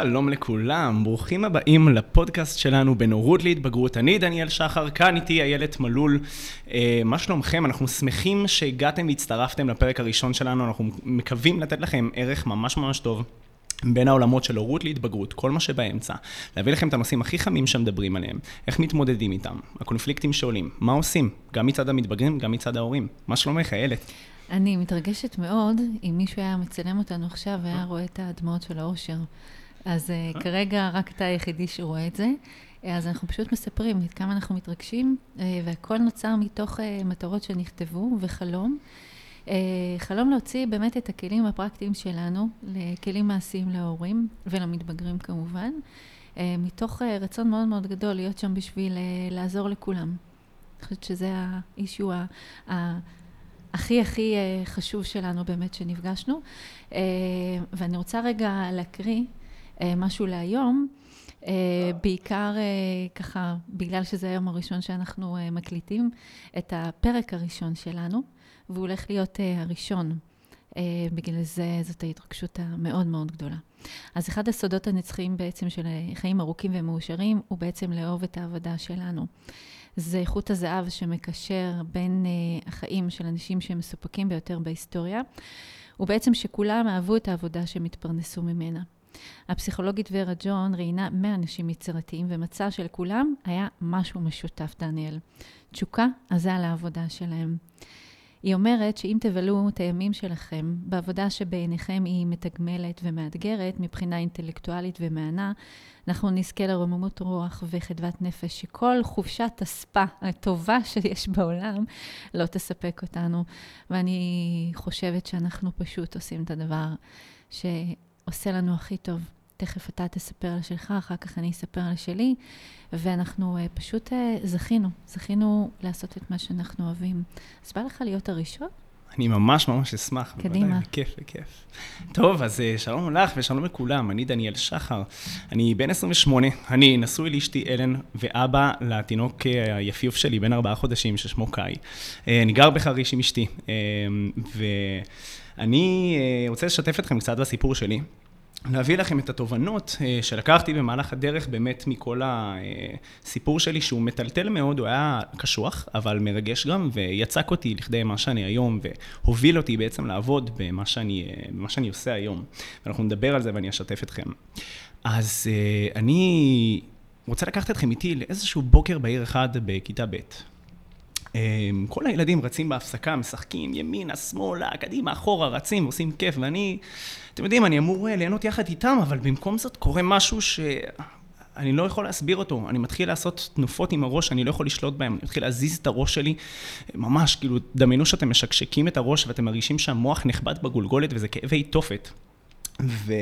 שלום לכולם, ברוכים הבאים לפודקאסט שלנו בנורות להתבגרות. אני דניאל שחר, כאן איתי איילת מלול. אה, מה שלומכם? אנחנו שמחים שהגעתם והצטרפתם לפרק הראשון שלנו, אנחנו מקווים לתת לכם ערך ממש ממש טוב. בין העולמות של הורות להתבגרות, כל מה שבאמצע, להביא לכם את הנושאים הכי חמים שמדברים עליהם, איך מתמודדים איתם, הקונפליקטים שעולים, מה עושים, גם מצד המתבגרים, גם מצד ההורים. מה שלומך, איילת? אני מתרגשת מאוד אם מישהו היה מצלם אותנו עכשיו והיה רואה את הדמעות של האושר. אז uh, כרגע רק אתה היחידי שרואה את זה. אז אנחנו פשוט מספרים עד כמה אנחנו מתרגשים, uh, והכל נוצר מתוך מטרות שנכתבו וחלום. חלום להוציא באמת את הכלים הפרקטיים שלנו, לכלים מעשיים להורים ולמתבגרים כמובן, מתוך רצון מאוד מאוד גדול להיות שם בשביל לעזור לכולם. אני חושבת שזה האישיו. הכי הכי חשוב שלנו באמת שנפגשנו. ואני רוצה רגע להקריא משהו להיום, uh, בעיקר uh, ככה, בגלל שזה היום הראשון שאנחנו uh, מקליטים את הפרק הראשון שלנו, והוא הולך להיות uh, הראשון. Uh, בגלל זה זאת ההתרגשות המאוד מאוד גדולה. אז אחד הסודות הנצחיים בעצם של חיים ארוכים ומאושרים, הוא בעצם לאהוב את העבודה שלנו. זה חוט הזהב שמקשר בין uh, החיים של אנשים שהם מסופקים ביותר בהיסטוריה, הוא בעצם שכולם אהבו את העבודה שהם התפרנסו ממנה. הפסיכולוגית ורה ג'ון ראיינה 100 אנשים יצירתיים ומצא שלכולם היה משהו משותף, דניאל. תשוקה עזה על העבודה שלהם. היא אומרת שאם תבלו את הימים שלכם בעבודה שבעיניכם היא מתגמלת ומאתגרת מבחינה אינטלקטואלית ומהנה, אנחנו נזכה לרוממות רוח וחדוות נפש, שכל חופשת הספה הטובה שיש בעולם לא תספק אותנו. ואני חושבת שאנחנו פשוט עושים את הדבר שעושה לנו הכי טוב. תכף אתה תספר על שלך, אחר כך אני אספר על שלי, ואנחנו uh, פשוט uh, זכינו, זכינו לעשות את מה שאנחנו אוהבים. אז בא לך להיות הראשון? אני ממש ממש אשמח. קדימה. בוודאי, בכיף, בכיף. טוב, אז אה, שלום לך ושלום לכולם, אני דניאל שחר. אני בן 28, אני נשוי לאשתי אלן ואבא לתינוק היפיוף שלי, בן ארבעה חודשים, ששמו קאי. אני גר בחריש עם אשתי, ואני רוצה לשתף אתכם קצת בסיפור שלי. להביא לכם את התובנות אה, שלקחתי במהלך הדרך באמת מכל הסיפור שלי, שהוא מטלטל מאוד, הוא היה קשוח, אבל מרגש גם, ויצק אותי לכדי מה שאני היום, והוביל אותי בעצם לעבוד במה שאני, אה, במה שאני עושה היום. ואנחנו נדבר על זה ואני אשתף אתכם. אז אה, אני רוצה לקחת אתכם איתי לאיזשהו בוקר בעיר אחד בכיתה ב'. אמ, כל הילדים רצים בהפסקה, משחקים ימינה, שמאלה, קדימה, אחורה, רצים, עושים כיף, ואני, אתם יודעים, אני אמור אה, ליהנות יחד איתם, אבל במקום זאת קורה משהו ש... אני לא יכול להסביר אותו, אני מתחיל לעשות תנופות עם הראש, אני לא יכול לשלוט בהם, אני מתחיל להזיז את הראש שלי, ממש, כאילו, דמיינו שאתם משקשקים את הראש ואתם מרגישים שהמוח נחבט בגולגולת וזה כאבי תופת. ו...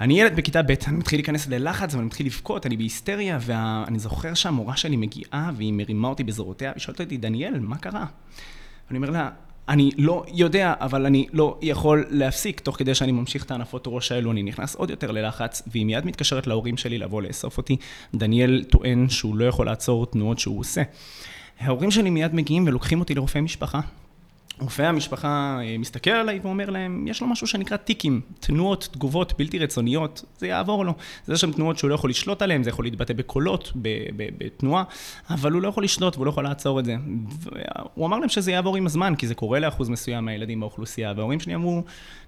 אני ילד בכיתה ב', אני מתחיל להיכנס ללחץ ואני מתחיל לבכות, אני בהיסטריה, ואני זוכר שהמורה שלי מגיעה והיא מרימה אותי בזרועותיה, והיא שואלת אותי, דניאל, מה קרה? אני אומר לה, אני לא יודע, אבל אני לא יכול להפסיק, תוך כדי שאני ממשיך את הענפות ראש האלו, אני נכנס עוד יותר ללחץ, והיא מיד מתקשרת להורים שלי לבוא לאסוף אותי. דניאל טוען שהוא לא יכול לעצור תנועות שהוא עושה. ההורים שלי מיד מגיעים ולוקחים אותי לרופא משפחה, רופא המשפחה אה, מסתכל עליי ואומר להם, יש לו משהו שנקרא טיקים, תנועות, תגובות בלתי רצוניות, זה יעבור לו. זה שם תנועות שהוא לא יכול לשלוט עליהן, זה יכול להתבטא בקולות, בתנועה, אבל הוא לא יכול לשלוט והוא לא יכול לעצור את זה. הוא אמר להם שזה יעבור עם הזמן, כי זה קורה לאחוז מסוים מהילדים באוכלוסייה, וההורים שלי אמרו,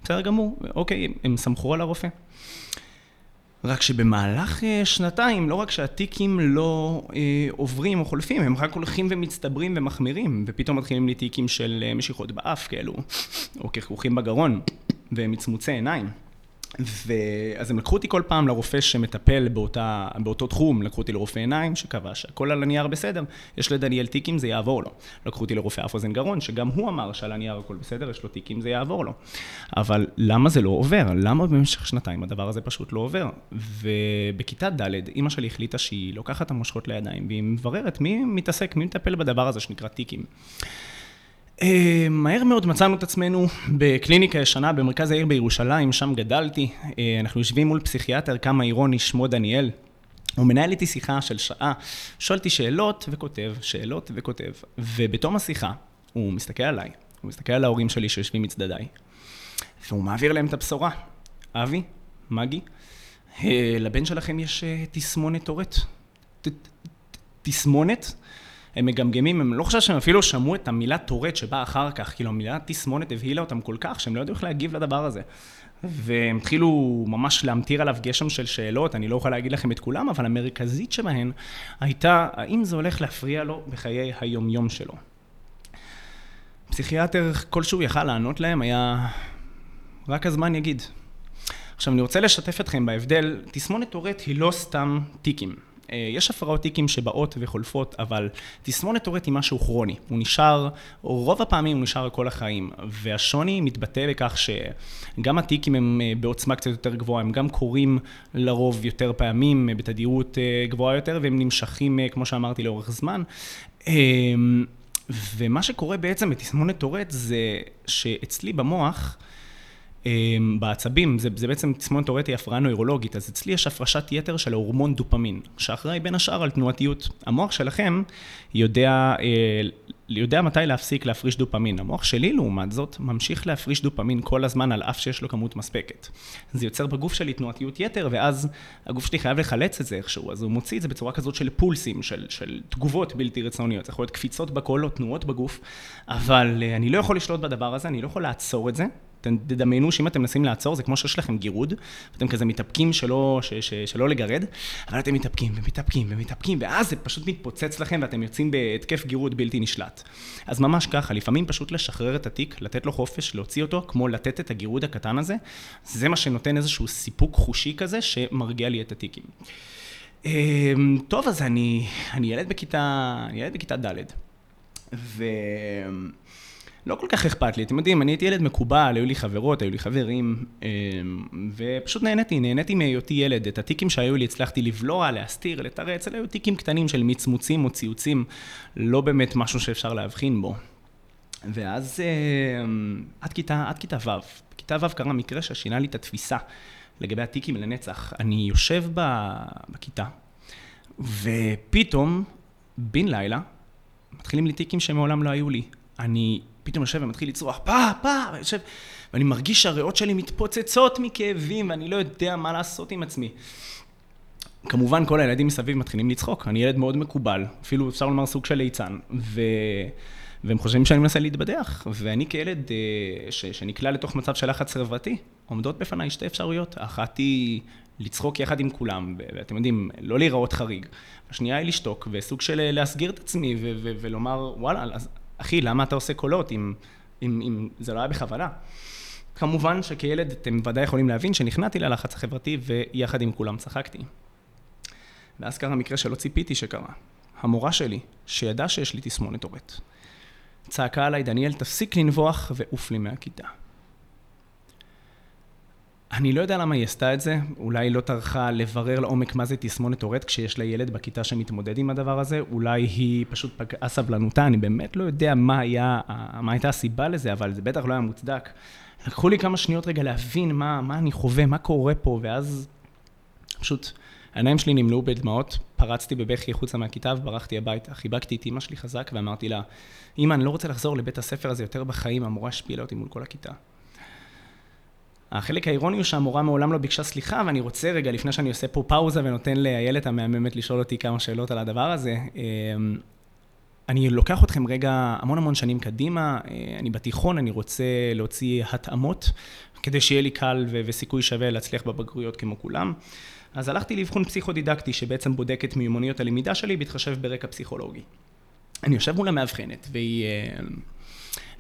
בסדר גמור, אוקיי, הם סמכו על הרופא. רק שבמהלך אה, שנתיים, לא רק שהטיקים לא אה, עוברים או חולפים, הם רק הולכים ומצטברים ומחמירים, ופתאום מתחילים לי טיקים של אה, משיכות באף כאלו, או כחכוכים בגרון, ומצמוצי עיניים. ואז הם לקחו אותי כל פעם לרופא שמטפל באותה, באותו תחום, לקחו אותי לרופא עיניים שקבע שהכל על הנייר בסדר, יש לדניאל טיקים, זה יעבור לו. לקחו אותי לרופא אף אוזן גרון, שגם הוא אמר שעל הנייר הכל בסדר, יש לו טיקים, זה יעבור לו. אבל למה זה לא עובר? למה במשך שנתיים הדבר הזה פשוט לא עובר? ובכיתה ד', אימא שלי החליטה שהיא לוקחת את המושכות לידיים, והיא מבררת מי מתעסק, מי מטפל בדבר הזה שנקרא טיקים. Uh, מהר מאוד מצאנו את עצמנו בקליניקה ישנה במרכז העיר בירושלים, שם גדלתי. Uh, אנחנו יושבים מול פסיכיאטר כמה אירוני, שמו דניאל. הוא מנהל איתי שיחה של שעה, שואל אותי שאלות וכותב, שאלות וכותב. ובתום השיחה, הוא מסתכל עליי, הוא מסתכל על ההורים שלי שיושבים מצדדיי, והוא מעביר להם את הבשורה. אבי, מגי, לבן שלכם יש תסמונת טורט. תסמונת? הם מגמגמים, הם לא חושב שהם אפילו שמעו את המילה טורט שבאה אחר כך, כאילו המילה תסמונת הבהילה אותם כל כך, שהם לא ידעו איך להגיב לדבר הזה. והם התחילו ממש להמטיר עליו גשם של שאלות, אני לא יכול להגיד לכם את כולם, אבל המרכזית שבהן הייתה, האם זה הולך להפריע לו בחיי היומיום שלו. פסיכיאטר כלשהו יכל לענות להם, היה... רק הזמן יגיד. עכשיו, אני רוצה לשתף אתכם בהבדל, תסמונת טורט היא לא סתם טיקים. אה, יש הפרעות טיקים שבאות וחולפות, אבל תסמונת טורט היא משהו כרוני. הוא נשאר, רוב הפעמים הוא נשאר כל החיים, והשוני מתבטא בכך שגם הטיקים הם אה, בעוצמה קצת יותר גבוהה, הם גם קורים לרוב יותר פעמים, אה, בתדירות גבוהה יותר, והם נמשכים, כמו שאמרתי, לאורך זמן. ומה שקורה בעצם בתסמונת טורט זה שאצלי במוח, בעצבים, זה, זה בעצם תסמונת תאורטי הפרעה נוירולוגית, אז אצלי יש הפרשת יתר של ההורמון דופמין, שאחראי בין השאר על תנועתיות. המוח שלכם יודע, אה, יודע מתי להפסיק להפריש דופמין. המוח שלי, לעומת זאת, ממשיך להפריש דופמין כל הזמן, על אף שיש לו כמות מספקת. זה יוצר בגוף שלי תנועתיות יתר, ואז הגוף שלי חייב לחלץ את זה איכשהו, אז הוא מוציא את זה בצורה כזאת של פולסים, של, של תגובות בלתי רצוניות. זה יכול להיות קפיצות בקול או תנועות בגוף, אבל אה, אני לא יכול לשלוט בדבר הזה, אני לא יכול לעצור את זה. תדמיינו שאם אתם מנסים לעצור, זה כמו שיש לכם גירוד, ואתם כזה מתאפקים שלא, ש, ש, שלא לגרד, אבל אתם מתאפקים ומתאפקים ומתאפקים, ואז זה פשוט מתפוצץ לכם ואתם יוצאים בהתקף גירוד בלתי נשלט. אז ממש ככה, לפעמים פשוט לשחרר את התיק, לתת לו חופש, להוציא אותו, כמו לתת את הגירוד הקטן הזה, זה מה שנותן איזשהו סיפוק חושי כזה, שמרגיע לי את התיקים. אמ, טוב, אז אני, אני ילד בכיתה, אני ילד בכיתה ד', ו... לא כל כך אכפת לי, אתם יודעים, אני הייתי ילד מקובל, היו לי חברות, היו לי חברים, אמ, ופשוט נהניתי, נהניתי מהיותי ילד. את התיקים שהיו לי הצלחתי לבלוע, להסתיר, לתרץ, אלה היו תיקים קטנים של מצמוצים או ציוצים, לא באמת משהו שאפשר להבחין בו. ואז אמ, עד כיתה, עד כיתה ו', בכיתה ו' קרה מקרה ששינה לי את התפיסה לגבי התיקים לנצח. אני יושב בכיתה, ופתאום, בן לילה, מתחילים לי תיקים שמעולם לא היו לי. אני פתאום יושב ומתחיל לצרוח, פה, פה, ויושב, ואני מרגיש שהריאות שלי מתפוצצות מכאבים, ואני לא יודע מה לעשות עם עצמי. כמובן, כל הילדים מסביב מתחילים לצחוק, אני ילד מאוד מקובל, אפילו אפשר לומר סוג של ליצן, ו... והם חושבים שאני מנסה להתבדח, ואני כילד אה, ש... שנקלע לתוך מצב של לחץ חברתי, עומדות בפניי שתי אפשרויות, האחת היא לצחוק יחד עם כולם, ואתם יודעים, לא להיראות חריג. השנייה היא לשתוק, וסוג של אה, להסגיר את עצמי, ו- ו- ולומר, וואלה, אז אחי, למה אתה עושה קולות אם, אם, אם זה לא היה בכוונה? כמובן שכילד אתם ודאי יכולים להבין שנכנעתי ללחץ החברתי ויחד עם כולם צחקתי. ואז קרה מקרה שלא ציפיתי שקרה. המורה שלי, שידעה שיש לי תסמונת טורט, צעקה עליי, דניאל, תפסיק לנבוח ועוף לי מהכיתה. אני לא יודע למה היא עשתה את זה, אולי לא טרחה לברר לעומק מה זה תסמונת טורט כשיש לה ילד בכיתה שמתמודד עם הדבר הזה, אולי היא פשוט פגעה סבלנותה, אני באמת לא יודע מה, היה, מה הייתה הסיבה לזה, אבל זה בטח לא היה מוצדק. לקחו לי כמה שניות רגע להבין מה, מה אני חווה, מה קורה פה, ואז פשוט העיניים שלי נמלאו בדמעות, פרצתי בבכי החוצה מהכיתה וברחתי הביתה. חיבקתי את אימא שלי חזק ואמרתי לה, אימא, אני לא רוצה לחזור לבית הספר הזה יותר בחיים, המורה השפילה אותי מול כל הכיתה. החלק האירוני הוא שהמורה מעולם לא ביקשה סליחה, ואני רוצה רגע, לפני שאני עושה פה פאוזה ונותן לאיילת המהממת לשאול אותי כמה שאלות על הדבר הזה, אמ, אני לוקח אתכם רגע המון המון שנים קדימה, אה, אני בתיכון, אני רוצה להוציא התאמות, כדי שיהיה לי קל ו- וסיכוי שווה להצליח בבגרויות כמו כולם. אז הלכתי לאבחון פסיכודידקטי שבעצם בודק את מיומנויות הלמידה שלי בהתחשב ברקע פסיכולוגי. אני יושב מול המאבחנת, והיא...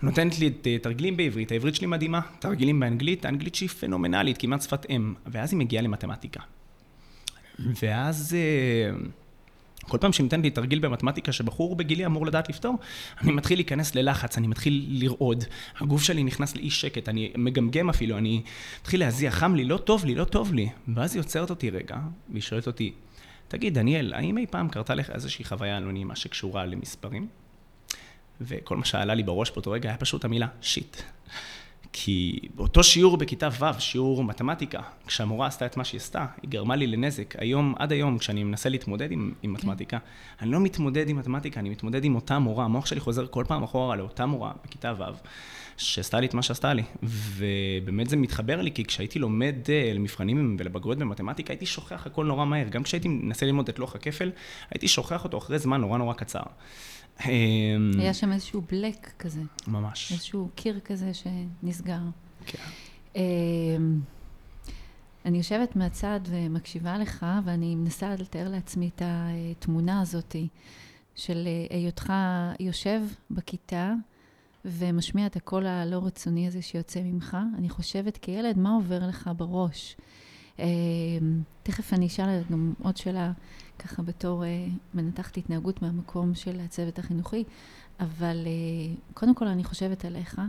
נותנת לי את אה, תרגילים בעברית, העברית שלי מדהימה, תרגילים באנגלית, האנגלית שהיא פנומנלית, כמעט שפת אם, ואז היא מגיעה למתמטיקה. ואז אה, כל פעם שהיא נותנת לי תרגיל במתמטיקה שבחור בגילי אמור לדעת לפתור, אני מתחיל להיכנס ללחץ, אני מתחיל לרעוד, הגוף שלי נכנס לאי שקט, אני מגמגם אפילו, אני מתחיל להזיע, חם לי, לא טוב לי, לא טוב לי. ואז היא עוצרת אותי רגע, והיא שואלת אותי, תגיד, דניאל, האם אי פעם קרתה לך איזושהי חוויה לא נעימה שקשורה למספרים? וכל מה שעלה לי בראש באותו רגע היה פשוט המילה שיט. כי באותו שיעור בכיתה ו', שיעור מתמטיקה, כשהמורה עשתה את מה שהיא עשתה, היא גרמה לי לנזק. היום, עד היום, כשאני מנסה להתמודד עם, עם כן. מתמטיקה, אני לא מתמודד עם מתמטיקה, אני מתמודד עם אותה מורה. המוח שלי חוזר כל פעם אחורה לאותה מורה בכיתה ו', שעשתה לי את מה שעשתה לי. ובאמת זה מתחבר לי, כי כשהייתי לומד אה, למבחנים ולבגרויות במתמטיקה, הייתי שוכח הכל נורא מהר. גם כשהייתי מנסה ללמוד את לוח הכפל, הייתי שוכח אותו אחרי זמן נורא נורא קצר. אמ, היה שם איזשהו בלק כזה. ממש. איזשהו קיר כזה שנסגר. כן. אמ, אני יושבת מהצד ומקשיבה לך, ואני מנסה לתאר לעצמי את התמונה הזאת של היותך יושב בכיתה ומשמיע את הקול הלא רצוני הזה שיוצא ממך. אני חושבת כילד, מה עובר לך בראש? אמ, תכף אני אשאל גם עוד שאלה ככה בתור אה, מנתחת התנהגות מהמקום של הצוות החינוכי, אבל אה, קודם כל אני חושבת עליך,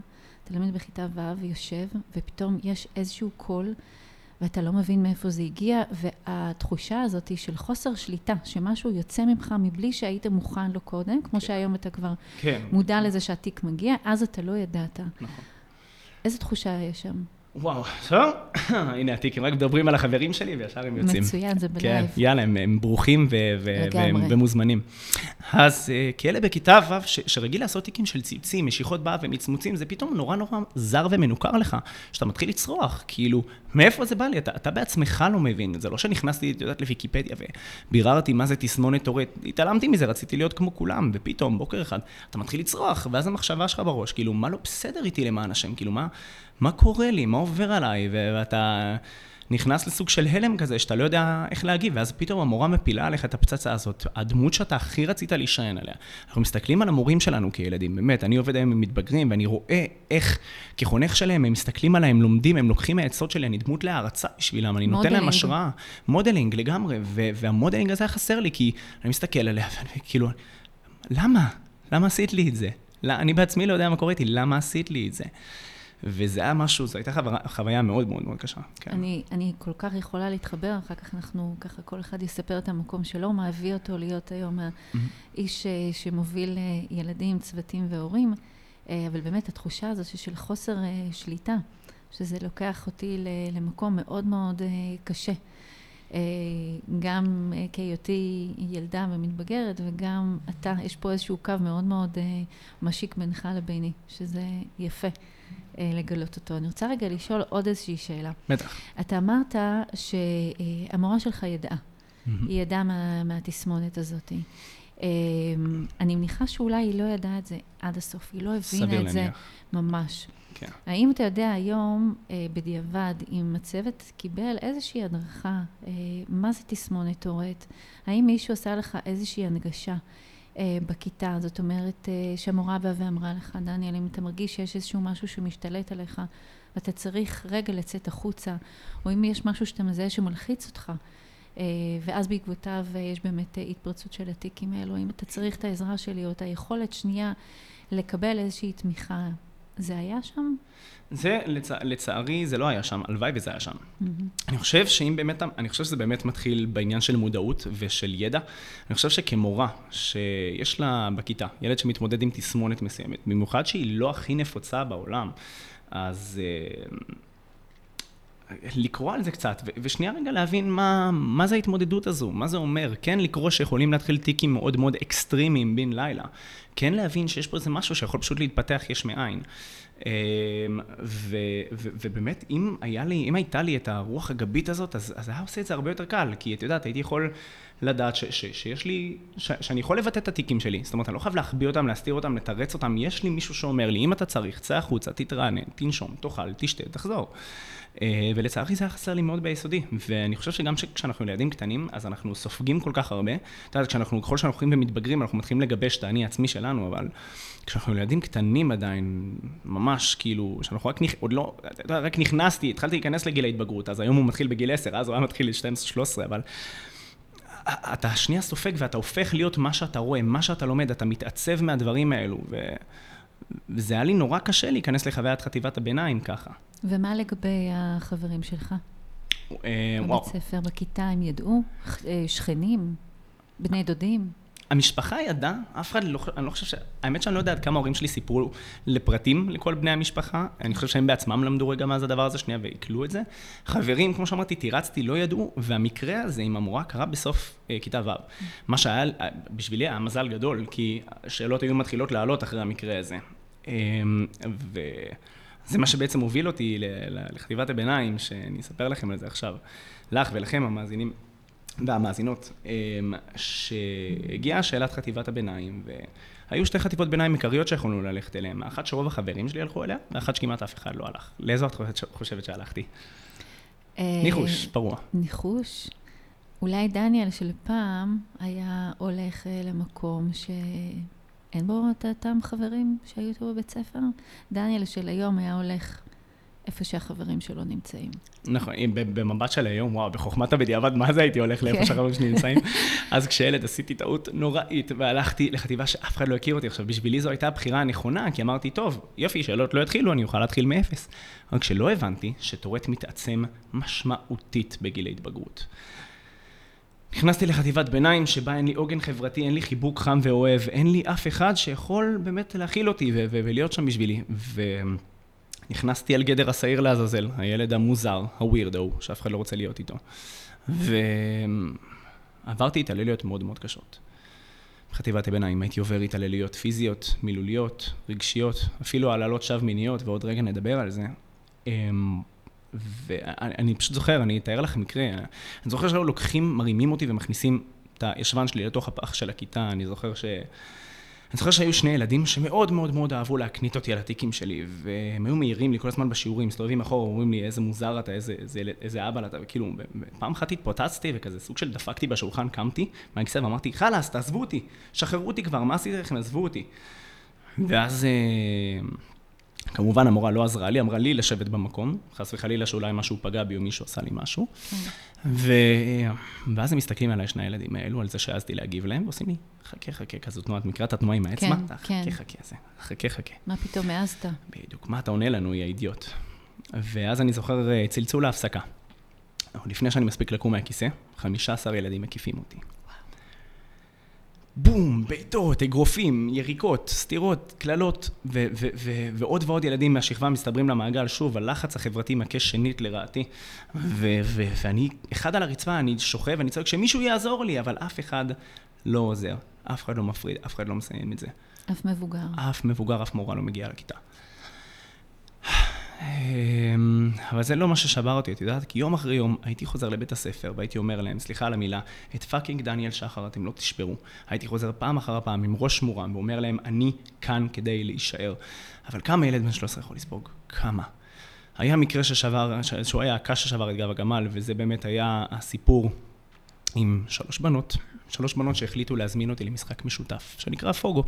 תלמיד בכיתה ו' יושב, ופתאום יש איזשהו קול, ואתה לא מבין מאיפה זה הגיע, והתחושה הזאת של חוסר שליטה, שמשהו יוצא ממך מבלי שהיית מוכן לו קודם, כמו כן. שהיום אתה כבר כן. מודע לזה שהטיק מגיע, אז אתה לא ידעת. נכון. איזה תחושה יש שם? וואו, טוב, הנה הטיקים, רק מדברים על החברים שלי וישר הם יוצאים. מצוין, זה ב live. כן, יאללה, הם, הם ברוכים ו- ו- ומוזמנים. אז uh, כילד בכיתה ו' שרגיל לעשות תיקים של ציוצים, משיכות באף ומצמוצים, זה פתאום נורא נורא זר ומנוכר לך, שאתה מתחיל לצרוח, כאילו, מאיפה זה בא לי? אתה, אתה בעצמך לא מבין, זה לא שנכנסתי, את יודעת, לוויקיפדיה וביררתי מה זה תסמונת טורט, התעלמתי מזה, רציתי להיות כמו כולם, ופתאום, בוקר אחד, אתה מתחיל לצרוח, ואז המחשבה שלך בראש, כאילו, מה לא בסדר איתי למען השם? כאילו, מה, מה קורה לי? מה עובר עליי? ואתה... נכנס לסוג של הלם כזה, שאתה לא יודע איך להגיב, ואז פתאום המורה מפילה עליך את הפצצה הזאת, הדמות שאתה הכי רצית להישען עליה. אנחנו מסתכלים על המורים שלנו כילדים, באמת, אני עובד היום עם מתבגרים, ואני רואה איך כחונך שלהם, הם מסתכלים עליהם, הם לומדים, הם לוקחים מהעצות שלי, אני דמות להערצה בשבילם, אני נותן להם השראה. modeling לגמרי, וה modeling הזה היה חסר לי, כי אני מסתכל עליה, וכאילו, למה? למה עשית לי את זה? לא, אני בעצמי לא יודע מה קורה איתי, למה עשית לי את זה? וזה היה משהו, זו הייתה חוויה, חוויה מאוד מאוד מאוד קשה. כן. אני, אני כל כך יכולה להתחבר, אחר כך אנחנו, ככה כל אחד יספר את המקום שלו, מה הביא אותו להיות היום האיש mm-hmm. שמוביל אה, ילדים, צוותים והורים, אה, אבל באמת התחושה הזו של חוסר שליטה, שזה לוקח אותי למקום מאוד מאוד קשה. גם כהיותי ילדה ומתבגרת, וגם אתה, יש פה איזשהו קו מאוד מאוד משיק בינך לביני, שזה יפה. אה, לגלות אותו. אני רוצה רגע לשאול עוד איזושהי שאלה. בטח. אתה אמרת שהמורה שלך ידעה. היא ידעה מה, מהתסמונת הזאת. אה, אני מניחה שאולי היא לא ידעה את זה עד הסוף, היא לא הבינה את זה ממש. כן. האם אתה יודע היום, אה, בדיעבד, אם הצוות קיבל איזושהי הדרכה, מה זה תסמונת טורט? האם מישהו עשה לך איזושהי הנגשה? אה, בכיתה. זאת אומרת, אה, שהמורה באה ואמרה לך, דניאל, אם אתה מרגיש שיש איזשהו משהו שמשתלט עליך, ואתה צריך רגע לצאת החוצה, או אם יש משהו שאתה מזהה שמלחיץ אותך, אה, ואז בעקבותיו יש באמת התפרצות של הטיקים האלו, אם אתה צריך את העזרה שלי, או את היכולת שנייה לקבל איזושהי תמיכה, זה היה שם? זה, לצע, לצערי, זה לא היה שם, הלוואי וזה היה שם. Mm-hmm. אני חושב שאם באמת, אני חושב שזה באמת מתחיל בעניין של מודעות ושל ידע. אני חושב שכמורה, שיש לה בכיתה, ילד שמתמודד עם תסמונת מסוימת, במיוחד שהיא לא הכי נפוצה בעולם, אז... אה, לקרוא על זה קצת, ושנייה רגע להבין מה, מה זה ההתמודדות הזו, מה זה אומר. כן לקרוא שיכולים להתחיל טיקים מאוד מאוד אקסטרימיים בן לילה. כן להבין שיש פה איזה משהו שיכול פשוט להתפתח יש מאין. אמ, ו, ו, ובאמת, אם, לי, אם הייתה לי את הרוח הגבית הזאת, אז, אז היה עושה את זה הרבה יותר קל, כי את יודעת, הייתי יכול לדעת ש, ש, שיש לי, ש, שאני יכול לבטא את הטיקים שלי, זאת אומרת, אני לא חייב להחביא אותם, להסתיר אותם, לתרץ אותם, יש לי מישהו שאומר לי, אם אתה צריך, צא החוצה, תתרענן, תנשום, תאכל, תשתה, תחזור. אה, ולצערי זה היה חסר לי מאוד ביסודי, ואני חושב שגם כשאנחנו ילדים קטנים, אז אנחנו סופגים כל כך הרבה. אתה יודע, כשאנחנו, ככל שאנחנו הולכים ומתבגרים, אנחנו מתחילים לגבש את האני העצמי שלנו, אבל כשאנחנו ילדים קטנים עדיין, ממש כאילו, שאנחנו רק, נכ... עוד לא, רק נכנסתי, התחלתי להיכנס לגיל ההתבגרות, אז היום הוא מתחיל בגיל 10, אז הוא היה מתחיל ל-12-13, אבל... אתה שנייה סופג ואתה הופך להיות מה שאתה רואה, מה שאתה לומד, אתה מתעצב מהדברים האלו, ו... וזה היה לי נורא קשה להיכנס לחוויית חטיבת הביניים ככה. ומה לגבי החברים שלך? אה, בבית ספר, בכיתה, הם ידעו? אה, שכנים? בני דודים? המשפחה ידעה, אף אחד לא, אני לא חושב ש... האמת שאני לא יודע עד כמה ההורים שלי סיפרו לפרטים לכל בני המשפחה. אני חושב שהם בעצמם למדו רגע מה זה הדבר הזה שנייה ועיכלו את זה. חברים, כמו שאמרתי, תירצתי, לא ידעו, והמקרה הזה עם המורה קרה בסוף אה, כיתה ו'. מה שהיה, אה, בשבילי היה מזל גדול, כי השאלות היו מתחילות לעלות אחרי המקרה הזה. אה, וזה מה שבעצם הוביל אותי לחטיבת הביניים, שאני אספר לכם על זה עכשיו, לך ולכם המאזינים. והמאזינות, אמ, שהגיעה שאלת חטיבת הביניים, והיו שתי חטיבות ביניים עיקריות שיכולנו ללכת אליהן, האחת שרוב החברים שלי הלכו אליה, ואחת שכמעט אף אחד לא הלך. לאיזו את חושבת שהלכתי? אה, ניחוש, פרוע. ניחוש? אולי דניאל של פעם היה הולך אה, למקום שאין בו את אותם חברים שהיו איתו בבית ספר. דניאל של היום היה הולך איפה שהחברים שלו נמצאים. נכון, אם במבט של היום, וואו, בחוכמת הבדיעבד, מה זה הייתי הולך לאיפה כן. שהחברים שלי נמצאים? אז כשילד עשיתי טעות נוראית, והלכתי לחטיבה שאף אחד לא הכיר אותי. עכשיו, בשבילי זו הייתה הבחירה הנכונה, כי אמרתי, טוב, יופי, שאלות לא יתחילו, אני אוכל להתחיל מאפס. רק שלא הבנתי שטורט מתעצם משמעותית בגיל ההתבגרות. נכנסתי לחטיבת ביניים שבה אין לי עוגן חברתי, אין לי חיבוק חם ואוהב, אין לי אף אחד שיכול באמת להכיל אותי ולהיות שם בשבילי. ו- נכנסתי על גדר השעיר לעזאזל, הילד המוזר, הווירדו, שאף אחד לא רוצה להיות איתו. ועברתי התעללויות מאוד מאוד קשות. בחטיבת הביניים הייתי עובר התעללויות פיזיות, מילוליות, רגשיות, אפילו העללות שווא מיניות, ועוד רגע נדבר על זה. אמ, ואני פשוט זוכר, אני אתאר לכם מקרה, אני זוכר שהיו לוקחים, מרימים אותי ומכניסים את הישבן שלי לתוך הפח של הכיתה, אני זוכר ש... אני זוכר שהיו שני ילדים שמאוד מאוד מאוד אהבו להקנית אותי על התיקים שלי, והם היו מעירים לי כל הזמן בשיעורים, מסתובבים אחורה, אומרים לי איזה מוזר אתה, איזה, איזה, איזה אבא אתה, וכאילו, פעם אחת התפוצצתי וכזה סוג של דפקתי בשולחן, קמתי מהכיסא ואמרתי, חלאס, תעזבו אותי, שחררו אותי כבר, מה עשיתי לכם, עזבו אותי. ואז... כמובן המורה לא עזרה לי, אמרה לי לשבת במקום, חס וחלילה שאולי משהו פגע בי או מישהו עשה לי משהו. ו... ואז הם מסתכלים עליי, שני הילדים האלו, על זה שהעזתי להגיב להם, ועושים לי, חכה חכה, כזו תנועת, מכירת התנועה עם האצבע? כן, כן. חכה חכה, זה, חכה חכה. מה פתאום העזת? בדיוק, מה אתה עונה לנו, יא אידיוט? ואז אני זוכר אה, צלצול להפסקה. לפני שאני מספיק לקום מהכיסא, 15 ילדים מקיפים אותי. בום, בעיטות, אגרופים, יריקות, סטירות, קללות, ועוד ועוד ילדים מהשכבה מסתברים למעגל, שוב, הלחץ החברתי מכה שנית לרעתי. ואני, אחד על הרצפה, אני שוכב, אני צועק שמישהו יעזור לי, אבל אף אחד לא עוזר. אף אחד לא מפריד, אף אחד לא מסיים את זה. אף מבוגר. אף מבוגר, אף מורה לא מגיע לכיתה. אמ, אבל זה לא מה ששבר אותי, את יודעת? כי יום אחרי יום הייתי חוזר לבית הספר והייתי אומר להם, סליחה על המילה, את fucking דניאל שחר אתם לא תשברו. הייתי חוזר פעם אחר פעם עם ראש מורם ואומר להם, אני כאן כדי להישאר. אבל כמה ילד בן 13 יכול לספוג? כמה? היה מקרה ששבר, שהוא היה הקש ששבר את גב הגמל, וזה באמת היה הסיפור עם שלוש בנות, שלוש בנות שהחליטו להזמין אותי למשחק משותף, שנקרא פוגו.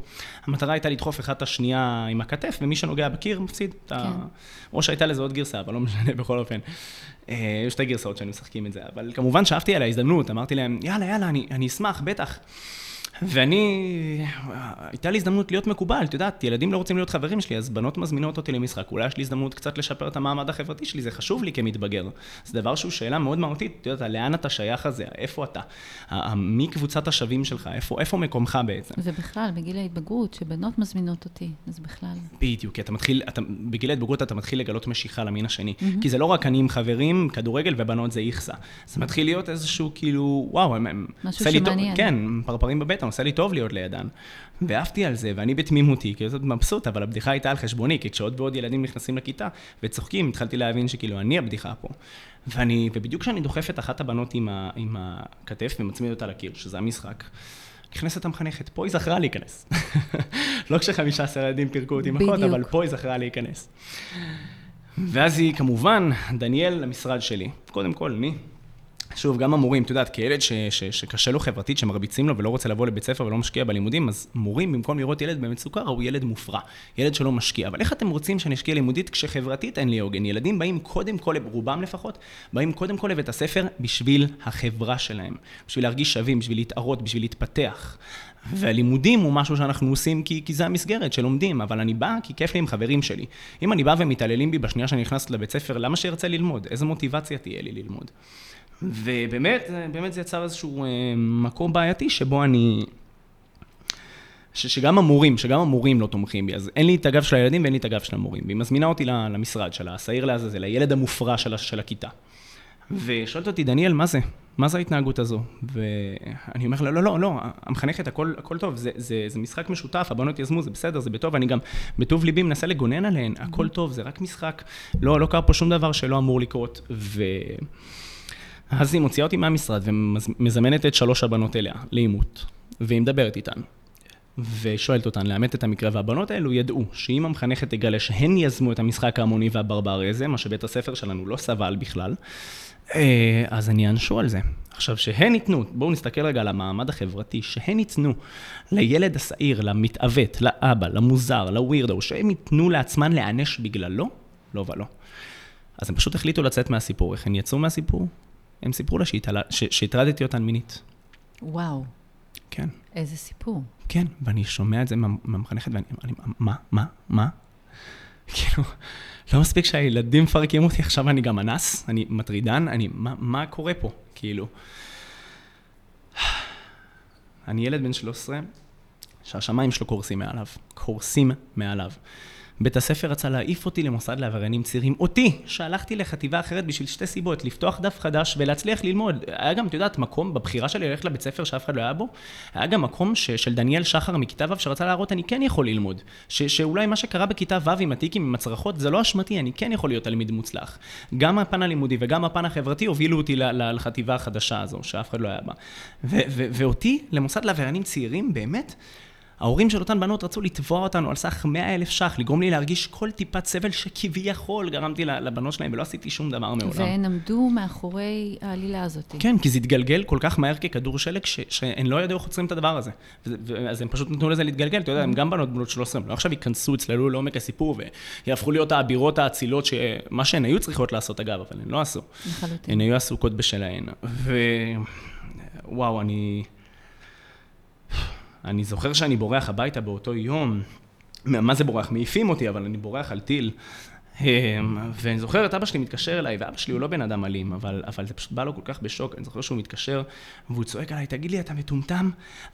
המטרה הייתה לדחוף אחת את השנייה עם הכתף, ומי שנוגע בקיר מפסיד. כן. או שהייתה לזה עוד גרסה, אבל לא משנה בכל אופן. אה, יש שתי גרסאות שהיינו משחקים את זה, אבל כמובן שאפתי על ההזדמנות, אמרתי להם, יאללה, יאללה, אני, אני אשמח, בטח. ואני, הייתה לי הזדמנות להיות מקובל, את יודעת, ילדים לא רוצים להיות חברים שלי, אז בנות מזמינות אותי למשחק, אולי יש לי הזדמנות קצת לשפר את המעמד החברתי שלי, זה חשוב לי כמתבגר. זה דבר שהוא שאלה מאוד מהותית, את יודעת, לאן אתה שייך הזה, איפה אתה? מי קבוצת השווים שלך, איפה, איפה מקומך בעצם? זה בכלל, בגיל ההתבגרות, שבנות מזמינות אותי, אז בכלל. בדיוק, כי אתה מתחיל, אתה, בגיל ההתבגרות אתה מתחיל לגלות משיכה למין השני. Mm-hmm. כי זה לא רק אני עם חברים, כדורגל ובנות זה איכסה. זה מתחיל להיות איזשהו כאילו, וואו, הם... משהו שמעניין. כן, פרפרים בבטן, עושה לי טוב להיות לידן. ועפתי על זה, ואני בתמימותי, כאילו זאת מבסוט, אבל הבדיחה הייתה על חשבוני, כי כשעוד ועוד ילדים נכנסים לכיתה וצוחקים, התחלתי להבין שכאילו אני הבדיחה פה. ואני, ובדיוק כשאני דוחף את אחת הבנות עם, ה, עם הכתף ומצמיד אותה לקיר, שזה המשחק, נכנסת המחנכת, פה היא זכרה להיכנס. לא כשחמישה עשר ילדים פירקו אותי מכות, אבל פה היא זכרה להיכנס. ואז היא כמובן, דניאל למשרד שלי. קודם כל, אני שוב, גם המורים, את יודעת, כילד ש, ש, שקשה לו חברתית, שמרביצים לו ולא רוצה לבוא לבית ספר ולא משקיע בלימודים, אז מורים, במקום לראות ילד במצוקה, ראו ילד מופרע, ילד שלא משקיע. אבל איך אתם רוצים שאני אשקיע לימודית כשחברתית אין לי עוגן? ילדים באים קודם כל, רובם לפחות, באים קודם כל לבית הספר בשביל החברה שלהם, בשביל להרגיש שווים, בשביל להתערות, בשביל להתפתח. והלימודים הוא משהו שאנחנו עושים כי, כי זה המסגרת שלומדים, אבל אני בא כי כיף לי עם חברים שלי. אם אני בא ומתעללים בי בשנייה שאני נכנס לבית ספר, למה שירצה ללמוד? איזה מוטיבציה תהיה לי ללמוד? ובאמת, באמת זה יצר איזשהו אה, מקום בעייתי שבו אני ש, שגם המורים, שגם המורים לא תומכים בי, אז אין לי את הגב של הילדים ואין לי את הגב של המורים. והיא מזמינה אותי למשרד שלה, השעיר לעזאזל, הילד המופרע של, של הכיתה. ושואלת אותי, דניאל, מה זה? מה זה ההתנהגות הזו? ואני אומר לה, לא, לא, לא, המחנכת, הכל, הכל טוב, זה, זה, זה משחק משותף, הבנות יזמו, זה בסדר, זה בטוב, אני גם בטוב ליבי מנסה לגונן עליהן, הכל טוב, זה רק משחק, לא, לא קרה פה שום דבר שלא אמור לקרות. ו... אז היא מוציאה אותי מהמשרד ומזמנת את שלוש הבנות אליה לעימות, והיא מדברת איתן. ושואלת אותן לאמת את המקרה, והבנות האלו ידעו שאם המחנכת תגלה שהן יזמו את המשחק ההמוני והברברי הזה, מה שבית הספר שלנו לא סבל בכלל, אה, אז הן יענשו על זה. עכשיו, שהן ייתנו, בואו נסתכל רגע על המעמד החברתי, שהן ייתנו לילד השעיר, למתעוות, לאבא, למוזר, לווירדו, שהם ייתנו לעצמן להיענש בגללו, לא ולא. אז הם פשוט החליטו לצאת מהסיפור. איך הם יצאו מהסיפור? הם סיפרו לה שהטרדתי אותן מינית. וואו. כן. איזה סיפור. כן, ואני שומע את זה מהמחנכת, ואני, אני, מה, מה, מה? כאילו, לא מספיק שהילדים מפרקים אותי, עכשיו אני גם אנס, אני מטרידן, אני, מה, מה קורה פה? כאילו... אני ילד בן 13, שהשמיים שלו קורסים מעליו. קורסים מעליו. בית הספר רצה להעיף אותי למוסד לעבריינים צעירים. אותי, שהלכתי לחטיבה אחרת בשביל שתי סיבות, לפתוח דף חדש ולהצליח ללמוד. היה גם, את יודעת, מקום בבחירה שלי ללכת לבית ספר שאף אחד לא היה בו, היה גם מקום ש, של דניאל שחר מכיתה ו' שרצה להראות, אני כן יכול ללמוד. ש, שאולי מה שקרה בכיתה ו' עם הטיקים, עם הצרחות, זה לא אשמתי, אני כן יכול להיות תלמיד מוצלח. גם הפן הלימודי וגם הפן החברתי הובילו אותי לחטיבה החדשה הזו, שאף אחד לא היה בה. ו, ו, ואותי, למוסד לעבריינים צעירים, באמת, ההורים של אותן בנות רצו לתבוע אותנו על סך 100 אלף ש"ח, לגרום לי להרגיש כל טיפת סבל שכביכול גרמתי לבנות שלהם, ולא עשיתי שום דבר מעולם. והן עמדו מאחורי העלילה הזאת. כן, כי זה התגלגל כל כך מהר ככדור שלג, ש- שהן לא ידעו איך עוצרים את הדבר הזה. אז הם פשוט נתנו לזה להתגלגל, אתה יודע, הם גם בנות בנות 13, הם לא עכשיו ייכנסו, יצללו לעומק הסיפור, ויהפכו להיות האבירות האצילות, מה שהן היו צריכות לעשות אגב, אבל הן לא עשו. לחלוטין. הן היו עסוקות בשלהן. ווואו, אני... אני זוכר שאני בורח הביתה באותו יום, מה זה בורח? מעיפים אותי, אבל אני בורח על טיל. אמ, ואני זוכר את אבא שלי מתקשר אליי, ואבא שלי הוא לא בן אדם אלים, אבל, אבל זה פשוט בא לו כל כך בשוק. אני זוכר שהוא מתקשר, והוא צועק עליי, תגיד לי, אתה מטומטם?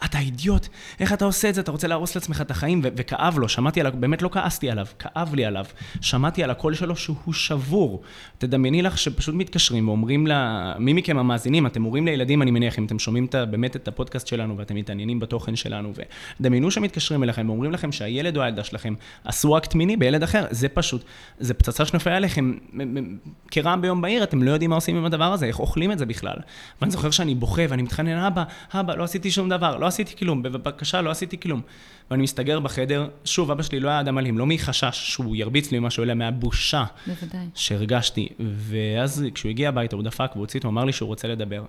אתה אידיוט? איך אתה עושה את זה? אתה רוצה להרוס לעצמך את החיים? וכאב לו, שמעתי עליו, באמת לא כעסתי עליו, כאב לי עליו. שמעתי על הקול שלו שהוא שבור. תדמייני לך שפשוט מתקשרים ואומרים לה, מי מכם המאזינים, אתם הורים לילדים, אני מניח, אם אתם שומעים את, באמת את הפודקאסט שלנו ואתם מתעניינים בתוכן שלנו, ודמיינו שמתקשרים אליכם ואומרים לכם שהילד או הילדה שלכם עשו אקט מיני בילד אחר, זה פשוט, זה פצצה שנופלת עליכם כרעם ביום בהיר, אתם לא יודעים מה עושים עם הדבר הזה, איך אוכלים את זה בכלל. ואני זוכר שאני בוכה ואני מתחנן, אבא, אבא, לא עשיתי שום דבר, לא עשיתי כלום, בבקשה, לא עשיתי כלום. ואני מסתגר בחדר, שוב, אבא שלי לא היה אדם אלים, לא מחשש שהוא ירביץ לי משהו, אלא מהבושה בוודאי. שהרגשתי. ואז כשהוא הגיע הביתה, הוא דפק והוציא אותו, אמר לי שהוא רוצה לדבר.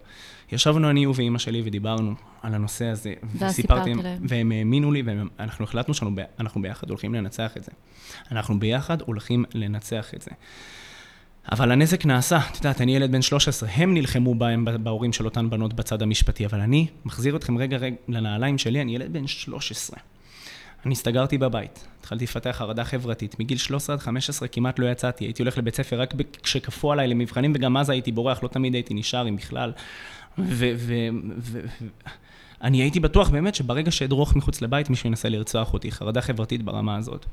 ישבנו אני, ואימא שלי ודיברנו על הנושא הזה. ואז סיפרת להם. והם האמינו לי, ואנחנו החלטנו שאנחנו ביחד הולכים לנצח את זה. אנחנו ביחד הולכים לנצח את זה. אבל הנזק נעשה, את יודעת, אני ילד בן 13, הם נלחמו בהם, בהורים של אותן בנות בצד המשפטי, אבל אני מחזיר אתכם רגע רגע לנעליים שלי, אני ילד בן 13. אני הסתגרתי בבית, התחלתי לפתח חרדה חברתית. מגיל 13 עד 15 כמעט לא יצאתי, הייתי הולך לבית ספר רק כשכפו עליי למבחנים, וגם אז הייתי בורח, לא תמיד הייתי נשאר, אם בכלל. ואני הייתי בטוח באמת שברגע שאדרוך מחוץ לבית, מישהו ינסה לרצוח אותי, חרדה חברתית ברמה הזאת.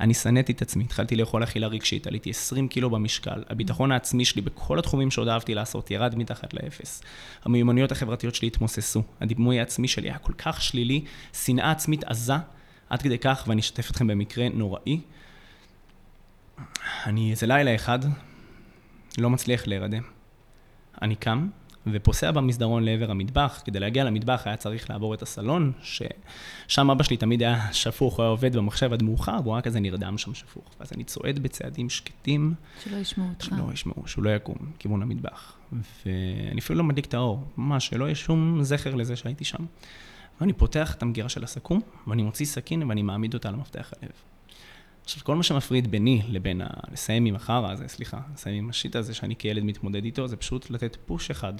אני שנאתי את עצמי, התחלתי לאכול אכילה רגשית, עליתי 20 קילו במשקל, הביטחון העצמי שלי בכל התחומים שעוד אהבתי לעשות ירד מתחת לאפס. המיומנויות החברתיות שלי התמוססו, הדימוי העצמי שלי היה כל כך שלילי, שנאה עצמית עזה, עד כדי כך, ואני אשתף אתכם במקרה נוראי. אני איזה לילה אחד, לא מצליח להירדם. אני קם, ופוסע במסדרון לעבר המטבח. כדי להגיע למטבח היה צריך לעבור את הסלון, ששם אבא שלי תמיד היה שפוך, הוא היה עובד במחשב עד מאוחר, והוא רק כזה נרדם שם שפוך. ואז אני צועד בצעדים שקטים. שלא ישמעו אותך. שלא ישמעו, שהוא לא יקום, כיוון המטבח. ואני אפילו לא מדליק את האור, ממש, שלא יהיה שום זכר לזה שהייתי שם. ואני פותח את המגירה של הסכו"ם, ואני מוציא סכין ואני מעמיד אותה על מפתח הלב. עכשיו, כל מה שמפריד ביני לבין ה... לסיים עם החרא הזה, סליחה, לסיים עם השיט הזה שאני כילד מתמודד איתו, זה פשוט לתת פוש אחד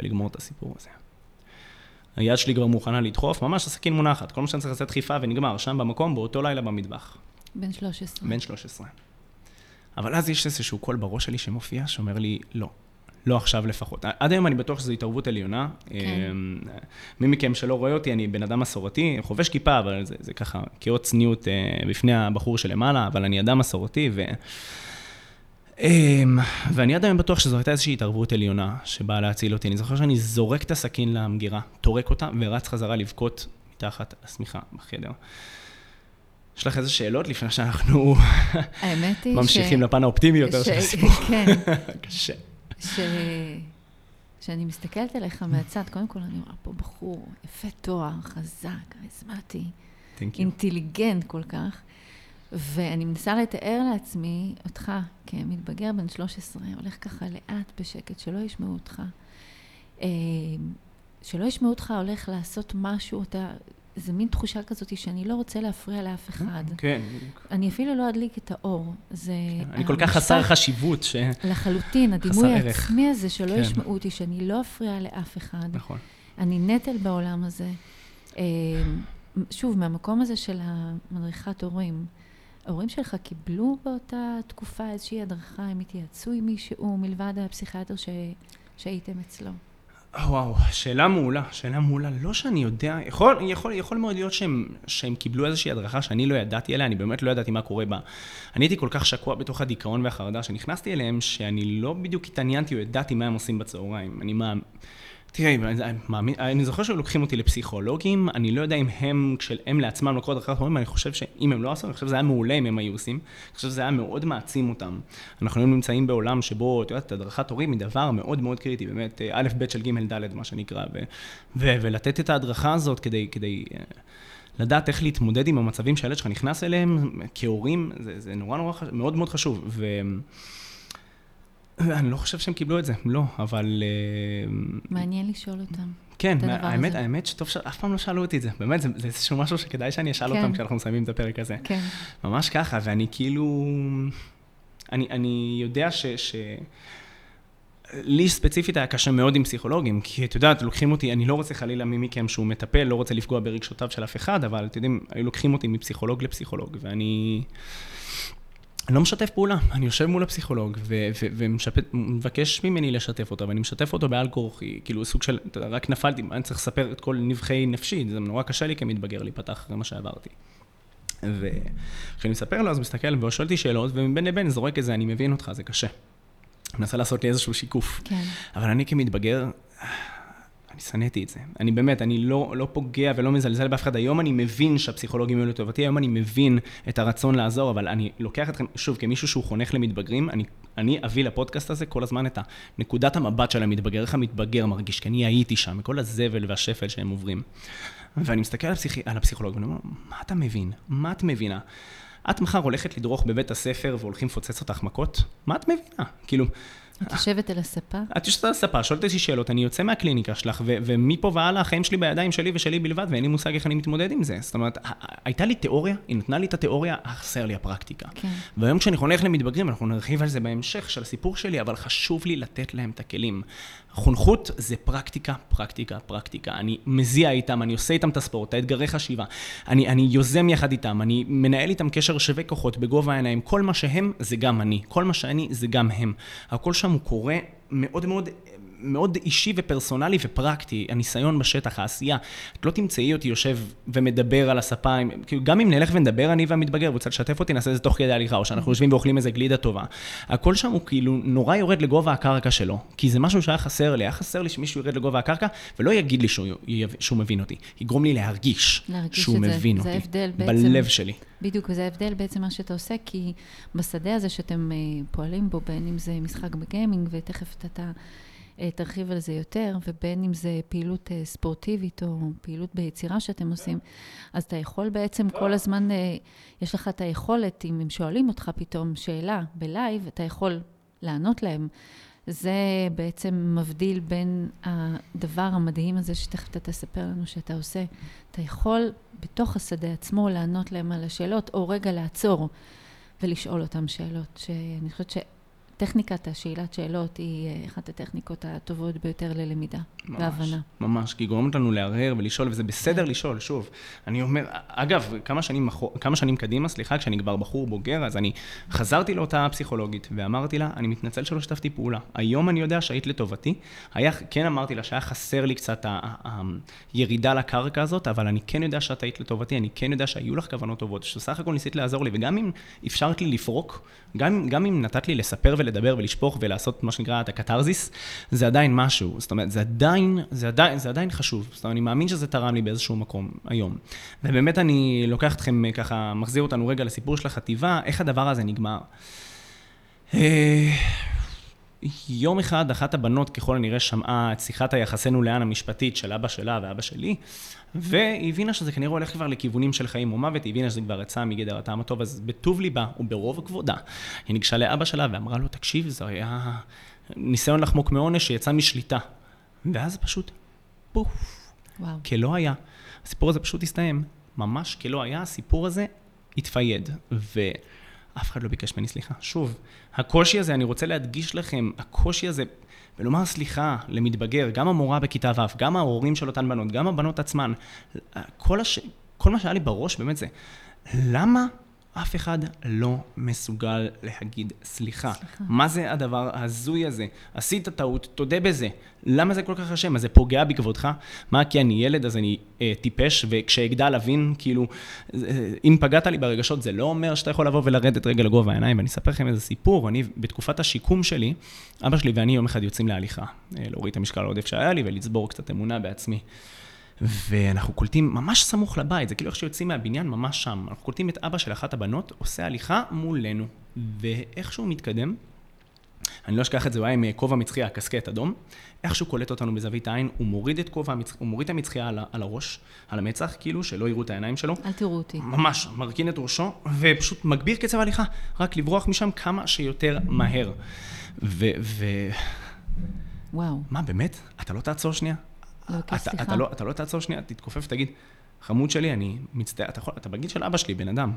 ולגמור את הסיפור הזה. היד שלי כבר מוכנה לדחוף, ממש הסכין מונחת, כל מה שאני צריך לעשות דחיפה ונגמר, שם במקום, באותו לילה במטבח. בן 13. בן 13. אבל אז יש איזשהו קול בראש שלי שמופיע, שאומר לי, לא, לא עכשיו לפחות. עד היום אני בטוח שזו התערבות עליונה. כן. אמ, מי מכם שלא רואה אותי, אני בן אדם מסורתי, חובש כיפה, אבל זה, זה ככה כאות צניעות אה, בפני הבחור שלמעלה, אבל אני אדם מסורתי, ו... אמ, ואני עד היום בטוח שזו הייתה איזושהי התערבות עליונה שבאה להציל אותי. אני זוכר שאני זורק את הסכין למגירה, טורק אותה ורץ חזרה לבכות מתחת לשמיכה בחדר. יש לך איזה שאלות לפני שאנחנו ממשיכים לפן האופטימי יותר של הסיפור? כן. קשה. ש... כשאני מסתכלת עליך מהצד, קודם כל אני רואה פה בחור יפה תואר, חזק, כריזמטי. אינטליגנט כל כך, ואני מנסה לתאר לעצמי אותך כמתבגר בן 13, הולך ככה לאט בשקט, שלא ישמעו אותך. אה, שלא ישמעו אותך הולך לעשות משהו, אתה... זה מין תחושה כזאת שאני לא רוצה להפריע לאף אחד. כן, אני אפילו לא אדליק את האור. זה... אני כל כך חסר חשיבות ש... לחלוטין, הדימוי. העצמי הזה שלא כן. ישמעו אותי, שאני לא אפריע לאף אחד. נכון. אני נטל בעולם הזה. אה, שוב, מהמקום הזה של המדריכת הורים, ההורים שלך קיבלו באותה תקופה איזושהי הדרכה, הם התייעצו עם מישהו מלבד הפסיכיאטר ש... שהייתם אצלו. וואו, שאלה מעולה, שאלה מעולה. לא שאני יודע, יכול, יכול, יכול מאוד להיות שהם, שהם קיבלו איזושהי הדרכה שאני לא ידעתי עליה, אני באמת לא ידעתי מה קורה בה. אני הייתי כל כך שקוע בתוך הדיכאון והחרדה שנכנסתי אליהם, שאני לא בדיוק התעניינתי או ידעתי מה הם עושים בצהריים. אני מה... תראי, אני, מאמין, אני זוכר שהם לוקחים אותי לפסיכולוגים, אני לא יודע אם הם, כשהם לעצמם לקחו הדרכת הורים, אני חושב שאם הם לא עשו, אני חושב שזה היה מעולה אם הם היו עושים. אני חושב שזה היה מאוד מעצים אותם. אנחנו היום נמצאים בעולם שבו, את יודעת, הדרכת הורים היא דבר מאוד מאוד קריטי, באמת, אה, א', ב' של ג', ד', מה שנקרא, ו, ו, ולתת את ההדרכה הזאת כדי, כדי אה, לדעת איך להתמודד עם המצבים שהילד שלך נכנס אליהם כהורים, זה, זה נורא נורא חשוב, מאוד מאוד חשוב. ו... אני לא חושב שהם קיבלו את זה, לא, אבל... אה, מעניין לשאול אותם. כן, האמת, הזה. האמת שטוב שאף פעם לא שאלו אותי את זה. באמת, זה, זה איזשהו משהו שכדאי שאני אשאל כן. אותם כשאנחנו מסיימים את הפרק הזה. כן. ממש ככה, ואני כאילו... אני, אני יודע ש... ש... לי ספציפית היה קשה מאוד עם פסיכולוגים, כי את יודעת, לוקחים אותי, אני לא רוצה חלילה מי מכם שהוא מטפל, לא רוצה לפגוע ברגשותיו של אף אחד, אבל אתם יודעים, היו לוקחים אותי מפסיכולוג לפסיכולוג, ואני... אני לא משתף פעולה, אני יושב מול הפסיכולוג ומבקש ממני לשתף אותו, ואני משתף אותו בעל כורחי, כאילו סוג של, רק נפלתי, אני צריך לספר את כל נבחי נפשי, זה נורא קשה לי כמתבגר להיפתח אחרי מה שעברתי. וכשאני מספר לו, אז הוא מסתכל והוא שואל אותי שאלות, ובין לבין זורק את זה, אני מבין אותך, זה קשה. מנסה לעשות לי איזשהו שיקוף. כן. אבל אני כמתבגר, אני שנאתי את זה. אני באמת, אני לא, לא פוגע ולא מזלזל באף אחד. היום אני מבין שהפסיכולוגים היו לטובתי, היום אני מבין את הרצון לעזור, אבל אני לוקח אתכם, שוב, כמישהו שהוא חונך למתבגרים, אני, אני אביא לפודקאסט הזה כל הזמן את נקודת המבט של המתבגר, איך המתבגר מרגיש, כי אני הייתי שם, מכל הזבל והשפל שהם עוברים. ואני מסתכל על, הפסיכ... על הפסיכולוג ואני אומר, מה אתה מבין? מה את מבינה? את מחר הולכת לדרוך בבית הספר והולכים לפוצץ אותך מכות? מה את מבינה? כאילו... את יושבת על הספה? את יושבת על הספה, שואלת אותי שאלות, אני יוצא מהקליניקה שלך, ו- ומפה והלאה החיים שלי בידיים שלי ושלי בלבד, ואין לי מושג איך אני מתמודד עם זה. זאת אומרת, הייתה לי תיאוריה, היא נתנה לי את התיאוריה, חסר לי הפרקטיקה. כן. והיום כשאני חונך למתבגרים, אנחנו נרחיב על זה בהמשך של הסיפור שלי, אבל חשוב לי לתת להם את הכלים. חונכות זה פרקטיקה, פרקטיקה, פרקטיקה. אני מזיע איתם, אני עושה איתם את הספורט, את האתגרי חשיבה. אני, אני יוזם יחד איתם, אני מנהל איתם קשר שווה כוחות בגובה העיניים. כל מה שהם זה גם אני, כל מה שאני זה גם הם. הכל שם הוא קורה מאוד מאוד... מאוד אישי ופרסונלי ופרקטי, הניסיון בשטח, העשייה. את לא תמצאי אותי יושב ומדבר על הספה, עם- כאילו גם אם נלך ונדבר אני והמתבגר, והוא רוצה לשתף אותי, נעשה את זה תוך כדי הליכה, או שאנחנו יושבים ואוכלים איזה גלידה טובה. הכל שם הוא כאילו נורא יורד לגובה הקרקע שלו, כי זה משהו שהיה חסר לי, היה חסר לי שמישהו ירד לגובה הקרקע, ולא יגיד לי שהוא, שהוא מבין אותי, יגרום לי להרגיש, להרגיש שהוא זה. מבין זה אותי, בעצם. בלב שלי. בדיוק, וזה ההבדל בעצם מה שאתה עושה, כי בשדה הזה שאתם אה, פועלים בו, בין אם זה משחק בגיימינג, ותכף אתה תרחיב על זה יותר, ובין אם זה פעילות אה, ספורטיבית או פעילות ביצירה שאתם עושים, אז אתה יכול בעצם כל הזמן, אה, יש לך את היכולת, אם הם שואלים אותך פתאום שאלה בלייב, אתה יכול לענות להם. זה בעצם מבדיל בין הדבר המדהים הזה שתכף אתה תספר לנו שאתה עושה. אתה יכול בתוך השדה עצמו לענות להם על השאלות, או רגע לעצור ולשאול אותם שאלות, שאני חושבת טכניקת השאלת שאלות היא אה, אחת הטכניקות הטובות ביותר ללמידה ממש, והבנה. ממש, כי היא גורמת לנו להרהר ולשאול, וזה בסדר לשאול, שוב. אני אומר, אגב, כמה שנים, כמה שנים קדימה, סליחה, כשאני כבר בחור בוגר, אז אני חזרתי לאותה פסיכולוגית, ואמרתי לה, אני מתנצל שלא שיתפתי פעולה. היום אני יודע שהיית לטובתי. היה, כן אמרתי לה שהיה חסר לי קצת הירידה לקרקע הזאת, אבל אני כן יודע שאת היית לטובתי, אני כן יודע שהיו לך כוונות טובות, שסך הכל ניסית לעזור לי, וגם אם אפשרת לי לפרוק, גם, גם אם נתת לי לספר ולדבר ולשפוך ולעשות מה שנקרא את הקתרזיס, זה עדיין משהו. זאת אומרת, זה עדיין, זה עדיין, זה עדיין חשוב. זאת אומרת, אני מאמין שזה תרם לי באיזשהו מקום היום. ובאמת אני לוקח אתכם אה, ככה, מחזיר אותנו רגע לסיפור של החטיבה, איך הדבר הזה נגמר. יום אחד אחת הבנות ככל הנראה שמעה את שיחת היחסינו לאן המשפטית של אבא שלה ואבא שלי, והיא הבינה שזה כנראה הולך כבר לכיוונים של חיים או מוות, היא הבינה שזה כבר יצא מגדר הטעם הטוב, אז בטוב ליבה וברוב כבודה, היא ניגשה לאבא שלה ואמרה לו, תקשיב, זה היה ניסיון לחמוק מעונש שיצא משליטה. ואז פשוט, פוף, וואו. כלא היה. הסיפור הזה פשוט הסתיים, ממש כלא היה, הסיפור הזה התפייד, ואף אחד לא ביקש ממני סליחה. שוב, הקושי הזה, אני רוצה להדגיש לכם, הקושי הזה, ולומר סליחה למתבגר, גם המורה בכיתה ו', גם ההורים של אותן בנות, גם הבנות עצמן, כל, הש... כל מה שהיה לי בראש באמת זה, למה אף אחד לא מסוגל להגיד סליחה. סליחה. מה זה הדבר ההזוי הזה? עשית טעות, תודה בזה. למה זה כל כך אשם? אז זה פוגע בכבודך? מה, כי אני ילד אז אני אה, טיפש, וכשאגדל אבין, כאילו, אה, אם פגעת לי ברגשות, זה לא אומר שאתה יכול לבוא ולרדת רגע לגובה העיניים. ואני אספר לכם איזה סיפור. אני, בתקופת השיקום שלי, אבא שלי ואני יום אחד יוצאים להליכה, אה, להוריד את המשקל העודף שהיה לי ולצבור קצת אמונה בעצמי. ואנחנו קולטים ממש סמוך לבית, זה כאילו איך שיוצאים מהבניין ממש שם. אנחנו קולטים את אבא של אחת הבנות, עושה הליכה מולנו, ואיך שהוא מתקדם, אני לא אשכח את זה, הוא היה עם כובע מצחייה, הקסקט אדום, איך שהוא קולט אותנו בזווית העין, הוא מוריד את כובע המצחייה, הוא מוריד את המצחייה על, על הראש, על המצח, כאילו, שלא יראו את העיניים שלו. אל תראו אותי. ממש, מרכין את ראשו, ופשוט מגביר קצב הליכה, רק לברוח משם כמה שיותר מהר. ו... ו... וואו. מה, באמת? אתה לא תעצור שנייה? אתה, סליחה. אתה, לא, אתה לא תעצור שנייה, תתכופף ותגיד, חמוד שלי, אני מצטער, אתה, יכול, אתה בגיל של אבא שלי, בן אדם.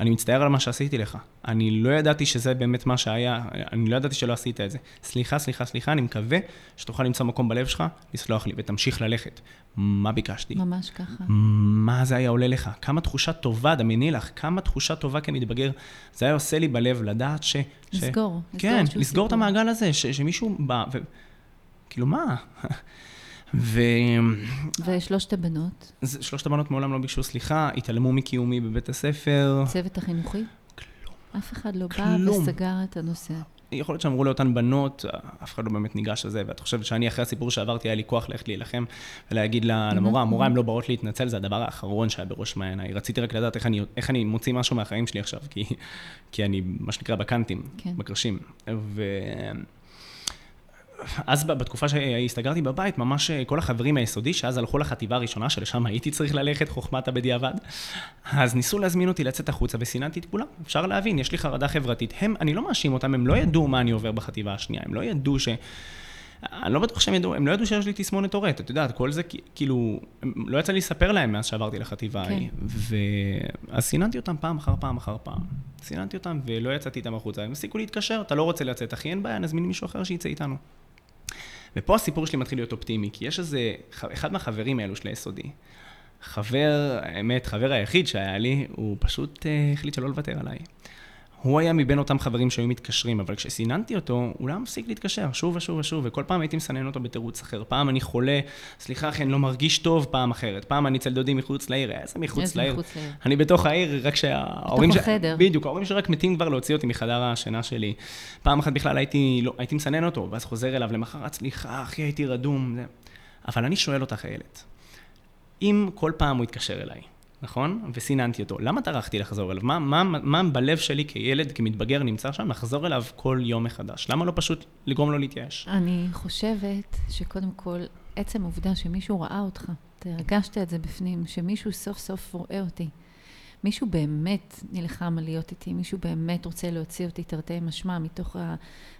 אני מצטער על מה שעשיתי לך. אני לא ידעתי שזה באמת מה שהיה, אני לא ידעתי שלא עשית את זה. סליחה, סליחה, סליחה, אני מקווה שתוכל למצוא מקום בלב שלך, לסלוח לי ותמשיך ללכת. מה ביקשתי? ממש ככה. מה זה היה עולה לך? כמה תחושה טובה, דמייני לך, כמה תחושה טובה כמתבגר. זה היה עושה לי בלב לדעת ש... ש... לסגור, לסגור כן, לסגור את סיפור. המעגל הזה, ש... שמישהו בא ו... כאילו, מה? ו... ושלושת הבנות, שלושת הבנות מעולם לא ביקשו סליחה, התעלמו מקיומי בבית הספר. הצוות החינוכי, כלום. אף אחד לא בא כלום. וסגר את הנושא. יכול להיות שאמרו לאותן בנות, אף אחד לא באמת ניגש לזה, ואת חושבת שאני אחרי הסיפור שעברתי, היה לי כוח ללכת להילחם ולהגיד לה- למורה, המורה, הן לא באות להתנצל, זה הדבר האחרון שהיה בראש מעייניי. רציתי רק לדעת איך אני, איך אני מוציא משהו מהחיים שלי עכשיו, כי, כי אני, מה שנקרא, בקאנטים, כן. בקרשים. ו... אז בתקופה שהסתגרתי בבית, ממש אה, כל החברים מהיסודי, שאז הלכו לחטיבה הראשונה, שלשם הייתי צריך ללכת, חוכמת הבדיעבד, אז ניסו להזמין אותי לצאת החוצה וסיננתי את כולם. אפשר להבין, יש לי חרדה חברתית. הם, אני לא מאשים אותם, הם לא ידעו מה אני עובר בחטיבה השנייה, הם לא ידעו ש... אני לא בטוח שהם ידעו, הם לא ידעו שיש לי תסמונת טורט, את יודעת, כל זה כאילו, לא יצא לי לספר להם מאז שעברתי לחטיבה כן. ההיא. ו... אז סיננתי אותם פעם אחר פעם אחר פעם. סיננתי אותם ולא יצאתי איתם החוצה, הם הפסיקו להתקשר, אתה לא רוצה לצאת, אחי, אין בעיה, נזמין מישהו אחר שיצא איתנו. ופה הסיפור שלי מתחיל להיות אופטימי, כי יש איזה, אחד מהחברים האלו של היסודי, חבר, האמת, חבר היחיד שהיה לי, הוא פשוט אה, החליט שלא לוותר עליי. הוא היה מבין אותם חברים שהיו מתקשרים, אבל כשסיננתי אותו, הוא לא היה מפסיק להתקשר, שוב ושוב ושוב, וכל פעם הייתי מסנן אותו בתירוץ אחר. פעם אני חולה, סליחה אחי, אני לא מרגיש טוב, פעם אחרת. פעם אני אצל דודי מחוץ לעיר, איזה מחוץ איזה לעיר? מחוץ לעיר. אני בתוך העיר, רק שההורים... בתוך החדר. בדיוק, ההורים שלי רק מתים כבר להוציא אותי מחדר השינה שלי. פעם אחת בכלל הייתי, לא, הייתי מסנן אותו, ואז חוזר אליו למחרת, סליחה, אחי, הייתי רדום. זה... אבל אני שואל אותך, איילת, אם כל פעם הוא יתקשר אליי, נכון? וסיננתי אותו, למה טרחתי לחזור אליו? מה, מה, מה בלב שלי כילד, כמתבגר, נמצא שם, לחזור אליו כל יום מחדש? למה לא פשוט לגרום לו להתייאש? אני חושבת שקודם כל, עצם העובדה שמישהו ראה אותך, אתה הרגשת את זה בפנים, שמישהו סוף סוף רואה אותי. מישהו באמת נלחם על להיות איתי, מישהו באמת רוצה להוציא אותי תרתי משמע מתוך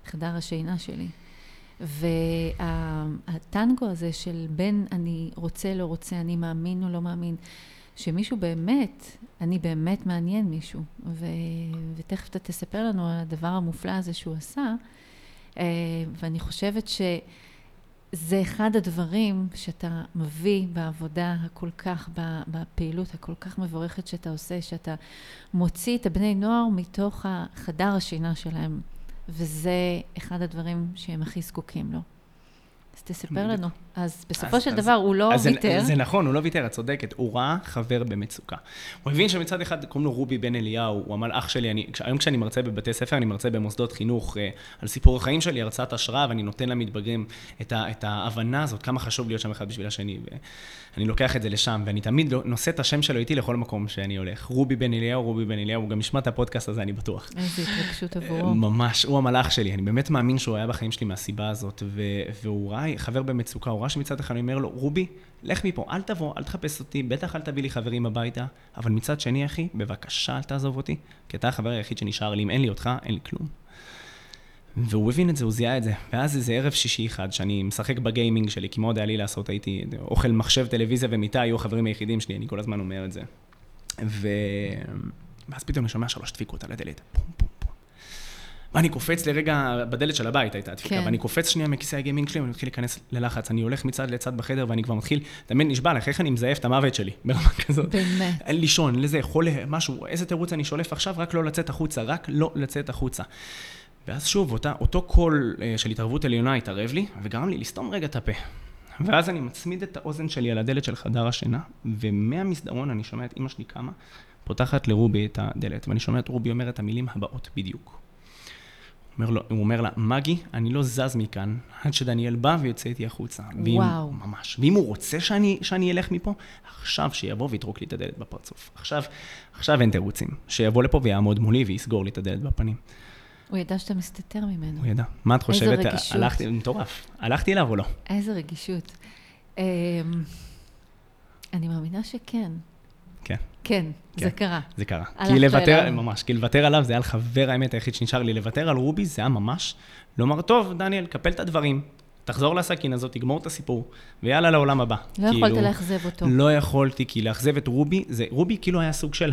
חדר השינה שלי. והטנגו הזה של בין אני רוצה, לא רוצה, אני מאמין או לא מאמין, שמישהו באמת, אני באמת מעניין מישהו, ו, ותכף אתה תספר לנו על הדבר המופלא הזה שהוא עשה, אה, ואני חושבת שזה אחד הדברים שאתה מביא בעבודה הכל כך, בפעילות הכל כך מבורכת שאתה עושה, שאתה מוציא את הבני נוער מתוך החדר השינה שלהם, וזה אחד הדברים שהם הכי זקוקים לו. אז תספר לנו. אז בסופו אז, של אז, דבר הוא לא אז ויתר. זה, זה נכון, הוא לא ויתר, את צודקת. הוא ראה חבר במצוקה. הוא הבין שמצד אחד קוראים לו רובי בן אליהו, הוא המלאך שלי. אני, היום כשאני מרצה בבתי ספר, אני מרצה במוסדות חינוך אה, על סיפור החיים שלי, הרצאת השראה, ואני נותן למתבגרים את, ה, את ההבנה הזאת, כמה חשוב להיות שם אחד בשביל השני. ואני לוקח את זה לשם, ואני תמיד לא, נושא את השם שלו איתי לכל מקום שאני הולך. רובי בן אליהו, רובי בן אליהו, הוא גם ישמע את הפודקאסט הזה, אני בטוח. איזה התרגשות עבורו. ממש, הוא המלאך שלי. אני באמת מאמין שהוא היה בחיים שלי מהסיבה הזאת, ו, והוא ראה חבר במצוקה, הוא ראה שמצד אחד אני אומר לו, רובי, לך מפה, אל תבוא, אל תחפש אותי, בטח אל תביא לי חברים הביתה, אבל מצד שני, אחי, בבקשה אל תעזוב אותי, כי אתה החבר היחיד שנשאר לי, אם אין לי אותך, אין לי כלום. והוא הבין את זה, הוא זיהה את זה. ואז איזה ערב שישי אחד, שאני משחק בגיימינג שלי, כי מאוד היה לי לעשות, הייתי אוכל מחשב, טלוויזיה ומיטה, היו החברים היחידים שלי, אני כל הזמן אומר את זה. ו... ואז פתאום אני שומע שלוש דפיקות על הדלת. פום, פום, ואני קופץ לרגע, בדלת של הבית הייתה דפיקה, כן. ואני קופץ שנייה מכיסא הגיימינג שלי, ואני מתחיל להיכנס ללחץ. אני הולך מצד לצד בחדר, ואני כבר מתחיל, מבין, נשבע לך, איך אני מזייף את המוות שלי, ברמה כזאת. באמת. לישון, לזה, יכול, משהו, איזה תירוץ אני שולף עכשיו, רק לא לצאת החוצה, רק לא לצאת החוצה. ואז שוב, אותה, אותו קול אה, של התערבות עליונה התערב לי, וגרם לי לסתום רגע את הפה. ואז אני מצמיד את האוזן שלי על הדלת של חדר השינה, ומהמסדרון אני שומע את אימא שלי קמה, פותחת לרובי את הדלת, ואני שומע את רובי אומר את המילים הבאות בדיוק. אומר לו, הוא אומר לה, מגי, אני לא זז מכאן עד שדניאל בא ויוצא איתי החוצה. ואם, וואו. ממש. ואם הוא רוצה שאני, שאני אלך מפה, עכשיו שיבוא ויטרוק לי את הדלת בפרצוף. עכשיו, עכשיו אין תירוצים. שיבוא לפה ויעמוד מולי ויסגור לי את הדלת בפנים. הוא ידע שאתה מסתתר ממנו. הוא ידע. מה את חושבת? איזה רגישות. הלכתי, מטורף. הלכתי אליו או לא? איזה רגישות. אמ, אני מאמינה שכן. כן. כן, זה קרה. זה קרה. כי לוותר, אליו. ממש, כי לוותר עליו זה היה לחבר האמת היחיד שנשאר לי. לוותר על רובי זה היה ממש לומר, טוב, דניאל, קפל את הדברים, תחזור לסכין הזאת, תגמור את הסיפור, ויאללה לעולם הבא. לא כאילו, יכולת לאכזב אותו. לא יכולתי, כי לאכזב את רובי, זה, רובי כאילו היה סוג של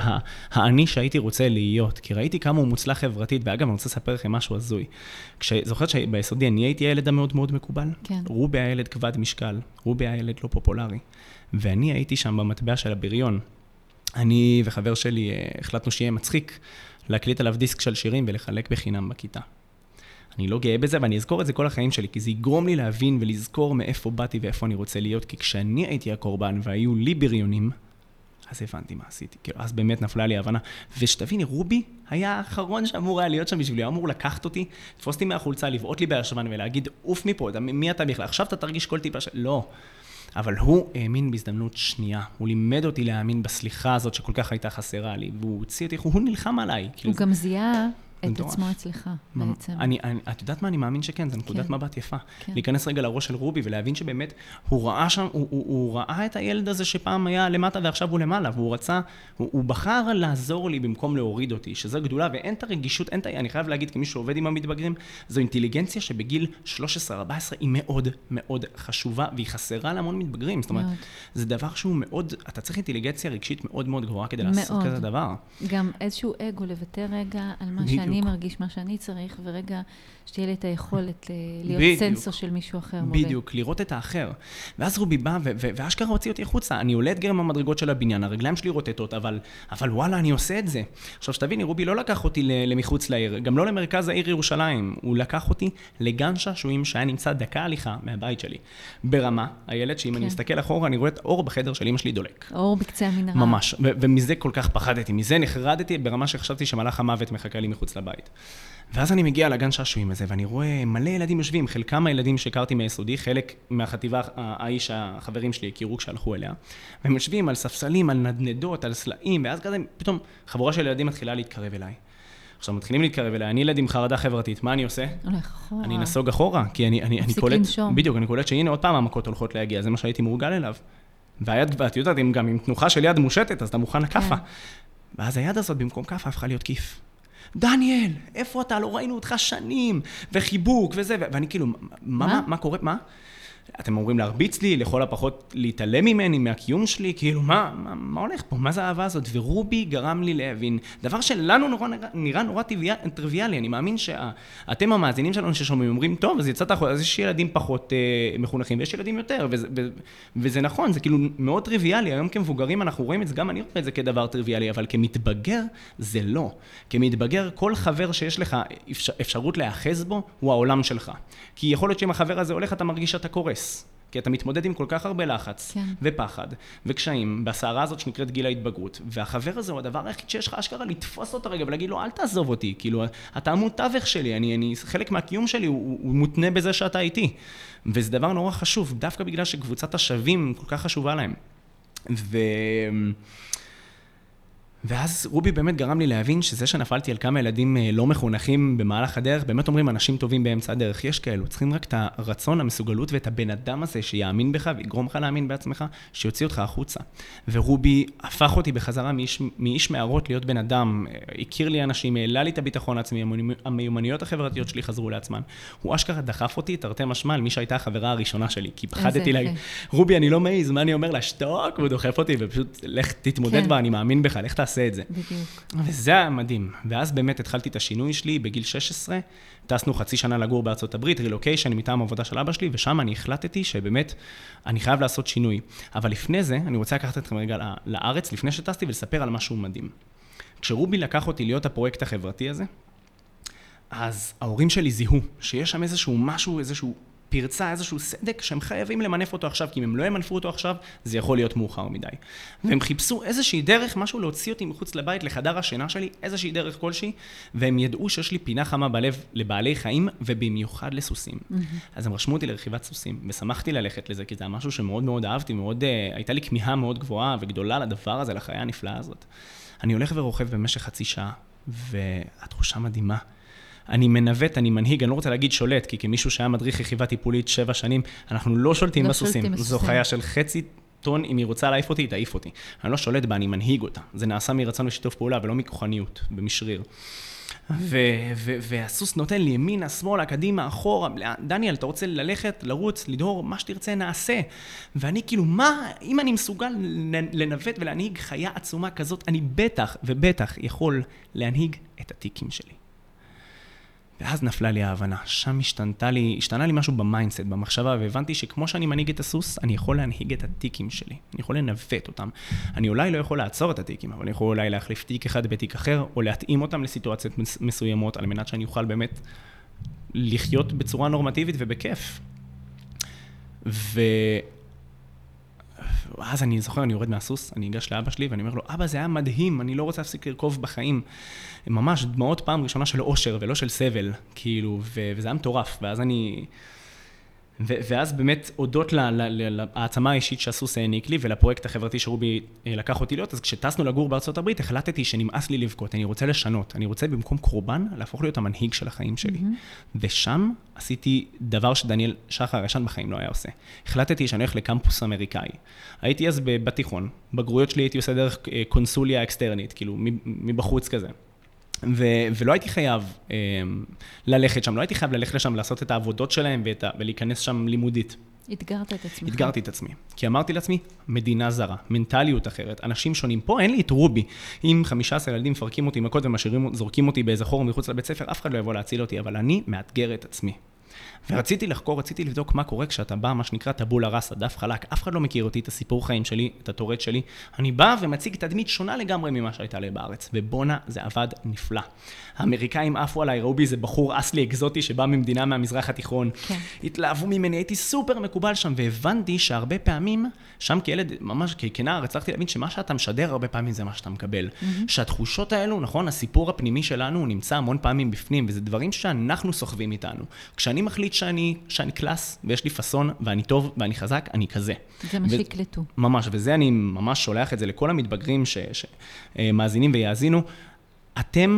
האני שהייתי רוצה להיות, כי ראיתי כמה הוא מוצלח חברתית, ואגב, אני רוצה לספר לכם משהו הזוי. זוכרת שביסודי אני הייתי הילד המאוד מאוד מקובל? כן. רובי היה ילד כבד משקל, רובי היה ילד לא פופולרי, ואני הייתי שם במטבע של הבריון. אני וחבר שלי אה, החלטנו שיהיה מצחיק להקליט עליו דיסק של שירים ולחלק בחינם בכיתה. אני לא גאה בזה, ואני אזכור את זה כל החיים שלי, כי זה יגרום לי להבין ולזכור מאיפה באתי ואיפה אני רוצה להיות, כי כשאני הייתי הקורבן והיו לי בריונים, אז הבנתי מה עשיתי, כאילו, אז באמת נפלה לי ההבנה. ושתביני, רובי היה האחרון שאמור היה להיות שם בשבילי, הוא אמור לקחת אותי, לתפוס אותי מהחולצה, לבעוט לי בישבן ולהגיד, עוף מפה, מי אתה בכלל? עכשיו אתה תרגיש כל טיפה ש... לא. אבל הוא האמין בהזדמנות שנייה. הוא לימד אותי להאמין בסליחה הזאת שכל כך הייתה חסרה לי, והוא הוציא אותי, הוא נלחם עליי. הוא. גם זיהה את עצמו אצלך, בעצם. אני, אני, את יודעת מה? אני מאמין שכן, זו נקודת כן. מבט יפה. כן. להיכנס רגע לראש של רובי ולהבין שבאמת הוא ראה שם, הוא, הוא, הוא ראה את הילד הזה שפעם היה למטה ועכשיו הוא למעלה, והוא רצה, הוא, הוא בחר לעזור לי במקום להוריד אותי, שזו גדולה, ואין את הרגישות, אין את ה... אני חייב להגיד, כמי שעובד עם המתבגרים, זו אינטליגנציה שבגיל 13-14 היא מאוד מאוד חשובה, והיא חסרה להמון מתבגרים. זאת אומרת, מאוד. זה דבר שהוא מאוד, אתה צריך אינטליגנציה רגשית מאוד מאוד גבוהה כדי מאוד. לעשות כזה דבר. גם איזשהו אגו לוותר רגע על מה בדיוק. שאני מרגיש, מה שאני צריך, ורגע שתהיה לי את היכולת להיות בדיוק, סנסור של מישהו אחר. בדיוק, מולי. לראות את האחר. ואז רובי בא, ואשכרה הוציא אותי החוצה. אני עולה את גרם המדרגות של הבניין, הרגליים שלי רוטטות, אבל, אבל וואלה, אני עושה את זה. עכשיו, שתביני, רובי לא לקח אותי למחוץ לעיר, גם לא למרכז העיר ירושלים. הוא לקח אותי לגן שעשועים שהיה נמצא דקה הליכה מהבית שלי. ברמה, הילד, שאם כן. אני מסתכל אחורה, אני רואה את האור בחדר של אמא שלי דולק. אור בקצה המנהרה. ממש, ומזה כל כך פחדתי, מזה נחרדתי ברמה שחשבתי שמלאך המוות מחכה לי מחוץ לבית. ואז אני מגיע לגן שעשועים הזה, ואני רואה מלא ילדים יושבים, חלקם הילדים שהכרתי מהיסודי, חלק מהחטיבה, האיש, החברים שלי הכירו כשהלכו אליה, והם יושבים על ספסלים, על נדנדות, על סלעים, ואז כזה פתאום חבורה של ילדים מתחילה להתקרב אליי. עכשיו מתחילים להתקרב אליי, אני ילד עם חרדה חברתית, מה אני עושה? הולך אחורה. אני נסוג אחורה, כי אני, אני, אני קולט, לנשום. בדיוק, אני קולט שהנה עוד פעם המכות הולכות להגיע, זה מה שהייתי מורגל אליו. והיד, ואת יודעת, גם עם תנוחה של יד מושטת, אז אתה מוכן לכאפה. כן. ואז היד הזאת במקום כאפה הפכה להיות כיף. דניאל, איפה אתה? לא ראינו אותך שנים, וחיבוק וזה, ואני כאילו, מה, מה, מה קורה? מה? אתם אומרים להרביץ לי, לכל הפחות להתעלם ממני, מהקיום שלי, כאילו, מה, מה, מה הולך פה? מה זה האהבה הזאת? ורובי גרם לי להבין, דבר שלנו נורא, נראה נורא טריוויאלי, אני מאמין שאתם המאזינים שלנו ששומעים, אומרים, טוב, אז יצאת החוצה, אז יש ילדים פחות אה, מחונכים ויש ילדים יותר, וזה, וזה, וזה נכון, זה כאילו מאוד טריוויאלי, היום כמבוגרים אנחנו רואים את זה, גם אני רואה את זה כדבר טריוויאלי, אבל כמתבגר זה לא. כמתבגר, כל חבר שיש לך אפשר, אפשרות להיאחז בו, הוא העולם שלך. כי יכול להיות שאם החבר הזה הולך, אתה מרגיש שאתה קורס. כי אתה מתמודד עם כל כך הרבה לחץ, כן. ופחד, וקשיים, בסערה הזאת שנקראת גיל ההתבגרות. והחבר הזה הוא הדבר היחיד שיש לך אשכרה לתפוס אותו רגע ולהגיד לו, אל תעזוב אותי, כאילו, אתה עמוד תווך שלי, אני, אני, חלק מהקיום שלי הוא, הוא מותנה בזה שאתה איתי. וזה דבר נורא חשוב, דווקא בגלל שקבוצת השווים כל כך חשובה להם. ו... ואז רובי באמת גרם לי להבין שזה שנפלתי על כמה ילדים אה, לא מחונכים במהלך הדרך, באמת אומרים אנשים טובים באמצע הדרך, יש כאלו, צריכים רק את הרצון, המסוגלות ואת הבן אדם הזה שיאמין בך ויגרום לך להאמין בעצמך, שיוציא אותך החוצה. ורובי הפך אותי בחזרה מאיש, מאיש מערות להיות בן אדם, אה, הכיר לי אנשים, העלה לי את הביטחון העצמי, המיומנויות החברתיות שלי חזרו לעצמן. הוא אשכרה דחף אותי, תרתי משמע, על מי שהייתה החברה הראשונה שלי, כי פחדתי להגיד, רובי, אני לא מעז, מה אני אומר לה? שתוק, והוא דוחף אותי, ופשוט לך תתמודד כן. בה, אני מאמין בך, לך תעשה תעשה את זה. בדיוק. וזה היה מדהים. ואז באמת התחלתי את השינוי שלי בגיל 16, טסנו חצי שנה לגור בארצות הברית, רילוקיישן מטעם עבודה של אבא שלי, ושם אני החלטתי שבאמת אני חייב לעשות שינוי. אבל לפני זה, אני רוצה לקחת אתכם רגע לארץ, לפני שטסתי, ולספר על משהו מדהים. כשרובי לקח אותי להיות הפרויקט החברתי הזה, אז ההורים שלי זיהו שיש שם איזשהו משהו, איזשהו פרצה, איזשהו סדק שהם חייבים למנף אותו עכשיו, כי אם הם לא ימנפו אותו עכשיו, זה יכול להיות מאוחר מדי. והם חיפשו איזושהי דרך, משהו להוציא אותי מחוץ לבית, לחדר השינה שלי, איזושהי דרך כלשהי, והם ידעו שיש לי פינה חמה בלב לבעלי חיים, ובמיוחד לסוסים. אז הם רשמו אותי לרכיבת סוסים, ושמחתי ללכת לזה, כי זה היה משהו שמאוד מאוד אהבתי, מאוד, uh, הייתה לי כמיהה מאוד גבוהה וגדולה לדבר הזה, לחיה הנפלאה הזאת. אני הולך ורוכב במשך חצי שעה, והתחושה מדהימה. אני מנווט, אני מנהיג, אני לא רוצה להגיד שולט, כי כמישהו שהיה מדריך רכיבה טיפולית שבע שנים, אנחנו לא שולטים לא בסוסים. שולטים זו חיה של חצי טון, אם היא רוצה להעיף אותי, היא תעיף אותי. אני לא שולט בה, אני מנהיג אותה. זה נעשה מרצון ושיתוף פעולה, ולא מכוחניות, במשריר. ו- ו- והסוס נותן לי ימינה, שמאלה, קדימה, אחורה, דניאל, אתה רוצה ללכת, לרוץ, לדהור, מה שתרצה, נעשה. ואני כאילו, מה, אם אני מסוגל לנווט ולהנהיג חיה עצומה כזאת, אני בטח ובטח יכול להנהיג את הטיקים שלי. ואז נפלה לי ההבנה, שם השתנתה לי, השתנה לי משהו ב mindset, במחשבה, והבנתי שכמו שאני מנהיג את הסוס, אני יכול להנהיג את הטיקים שלי. אני יכול לנווט אותם. אני אולי לא יכול לעצור את הטיקים, אבל אני יכול אולי להחליף טיק אחד בטיק אחר, או להתאים אותם לסיטואציות מסוימות, על מנת שאני אוכל באמת לחיות בצורה נורמטיבית ובכיף. ו... ואז אני זוכר, אני יורד מהסוס, אני ניגש לאבא שלי ואני אומר לו, אבא, זה היה מדהים, אני לא רוצה להפסיק לרכוב בחיים. ממש דמעות פעם ראשונה של אושר ולא של סבל, כאילו, ו- וזה היה מטורף. ואז אני... ואז באמת, הודות להעצמה האישית שהסוס העניק לי ולפרויקט החברתי שרובי אה, לקח אותי להיות, אז כשטסנו לגור בארצות הברית, החלטתי שנמאס לי לבכות, אני רוצה לשנות, אני רוצה במקום קורבן, להפוך להיות המנהיג של החיים שלי. Mm-hmm. ושם עשיתי דבר שדניאל שחר הישן בחיים לא היה עושה. החלטתי שאני הולך לקמפוס אמריקאי. הייתי אז בתיכון, בגרויות שלי הייתי עושה דרך אה, קונסוליה אקסטרנית, כאילו מבחוץ כזה. ו- ולא הייתי חייב אה, ללכת שם, לא הייתי חייב ללכת לשם לעשות את העבודות שלהם ואת- ולהיכנס שם לימודית. אתגרת את עצמך. אתגרתי את עצמי. כי אמרתי לעצמי, מדינה זרה, מנטליות אחרת, אנשים שונים. פה אין לי את רובי. אם 15 ילדים מפרקים אותי מכות ומשאירים, זורקים אותי באיזה חור מחוץ לבית ספר, אף אחד לא יבוא להציל אותי, אבל אני מאתגר את עצמי. ורציתי לחקור, רציתי לבדוק מה קורה כשאתה בא, מה שנקרא טבולה ראסה, דף חלק. אף אחד לא מכיר אותי, את הסיפור חיים שלי, את הטורט שלי. אני בא ומציג תדמית שונה לגמרי ממה שהייתה לי בארץ. ובואנה, זה עבד נפלא. האמריקאים עפו עליי, ראו בי איזה בחור אסלי אקזוטי שבא ממדינה מהמזרח התיכון. כן. התלהבו ממני, הייתי סופר מקובל שם, והבנתי שהרבה פעמים, שם כילד, ממש כנער, הצלחתי להבין שמה שאתה משדר הרבה פעמים זה מה שאתה מקבל. Mm-hmm. שהתחושות האלו, נכון, הסיפור הפנימי שלנו נמצא המון פעמים בפנים, וזה דברים שאנחנו סוחבים איתנו. כשאני מחליט שאני, שאני קלאס, ויש לי פאסון, ואני טוב, ואני חזק, אני כזה. זה מה שיקלטו. ממש, וזה אני ממש שולח את זה לכל המתבגרים שמאזינים ויאזינו. אתם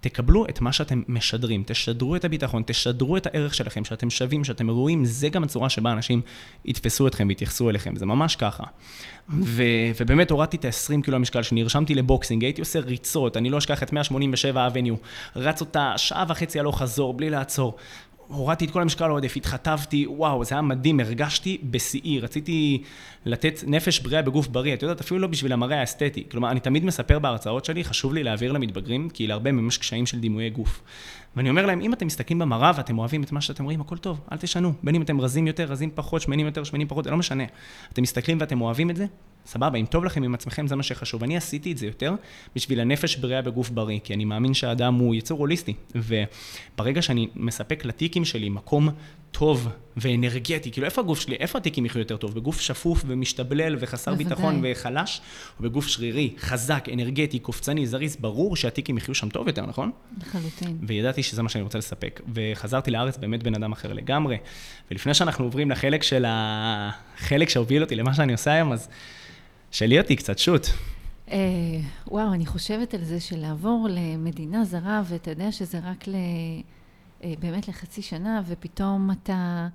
תקבלו את מה שאתם משדרים, תשדרו את הביטחון, תשדרו את הערך שלכם, שאתם שווים, שאתם ראויים, זה גם הצורה שבה אנשים יתפסו אתכם ויתייחסו אליכם, זה ממש ככה. ו- ובאמת הורדתי את ה-20 קילו המשקל שלי, נרשמתי לבוקסינג, הייתי עושה ריצות, אני לא אשכח את 187 אבניו, רץ אותה שעה וחצי הלוך חזור, בלי לעצור. הורדתי את כל המשקל העודף, התחטבתי, וואו, זה היה מדהים, הרגשתי בשיאי, רציתי לתת נפש בריאה בגוף בריא, את יודעת, אפילו לא בשביל המראה האסתטי. כלומר, אני תמיד מספר בהרצאות שלי, חשוב לי להעביר למתבגרים, כי להרבה מהם יש קשיים של דימויי גוף. ואני אומר להם, אם אתם מסתכלים במראה ואתם אוהבים את מה שאתם רואים, הכל טוב, אל תשנו. בין אם אתם רזים יותר, רזים פחות, שמנים יותר, שמנים פחות, זה לא משנה. אתם מסתכלים ואתם אוהבים את זה, סבבה, אם טוב לכם עם עצמכם, זה מה שחשוב. אני עשיתי את זה יותר בשביל הנפש בריאה בגוף בריא, כי אני מאמין שהאדם הוא יצור הוליסטי. וברגע שאני מספק לטיקים שלי מקום טוב ואנרגטי, כאילו איפה הגוף שלי, איפה הטיקים יחיו יותר טוב? בגוף שפוף ומשתבלל וחסר בוודאי. ביטחון וחלש, או בגוף שרירי, חזק, אנרגטי, קופצני, זריז, ברור שהטיקים יחיו שם טוב יותר, נכון? לחלוטין. וידעתי שזה מה שאני רוצה לספק. וחזרתי לארץ באמת בן אדם אחר לגמרי. ולפני שאנחנו עוברים לחלק של ה... חלק שהוביל אותי למה שאני עושה היום, אז שלי אותי קצת שוט. אה, וואו, אני חושבת על זה שלעבור למדינה זרה, ואתה יודע שזה רק ל... אה, באמת לחצי שנה, ופתאום אתה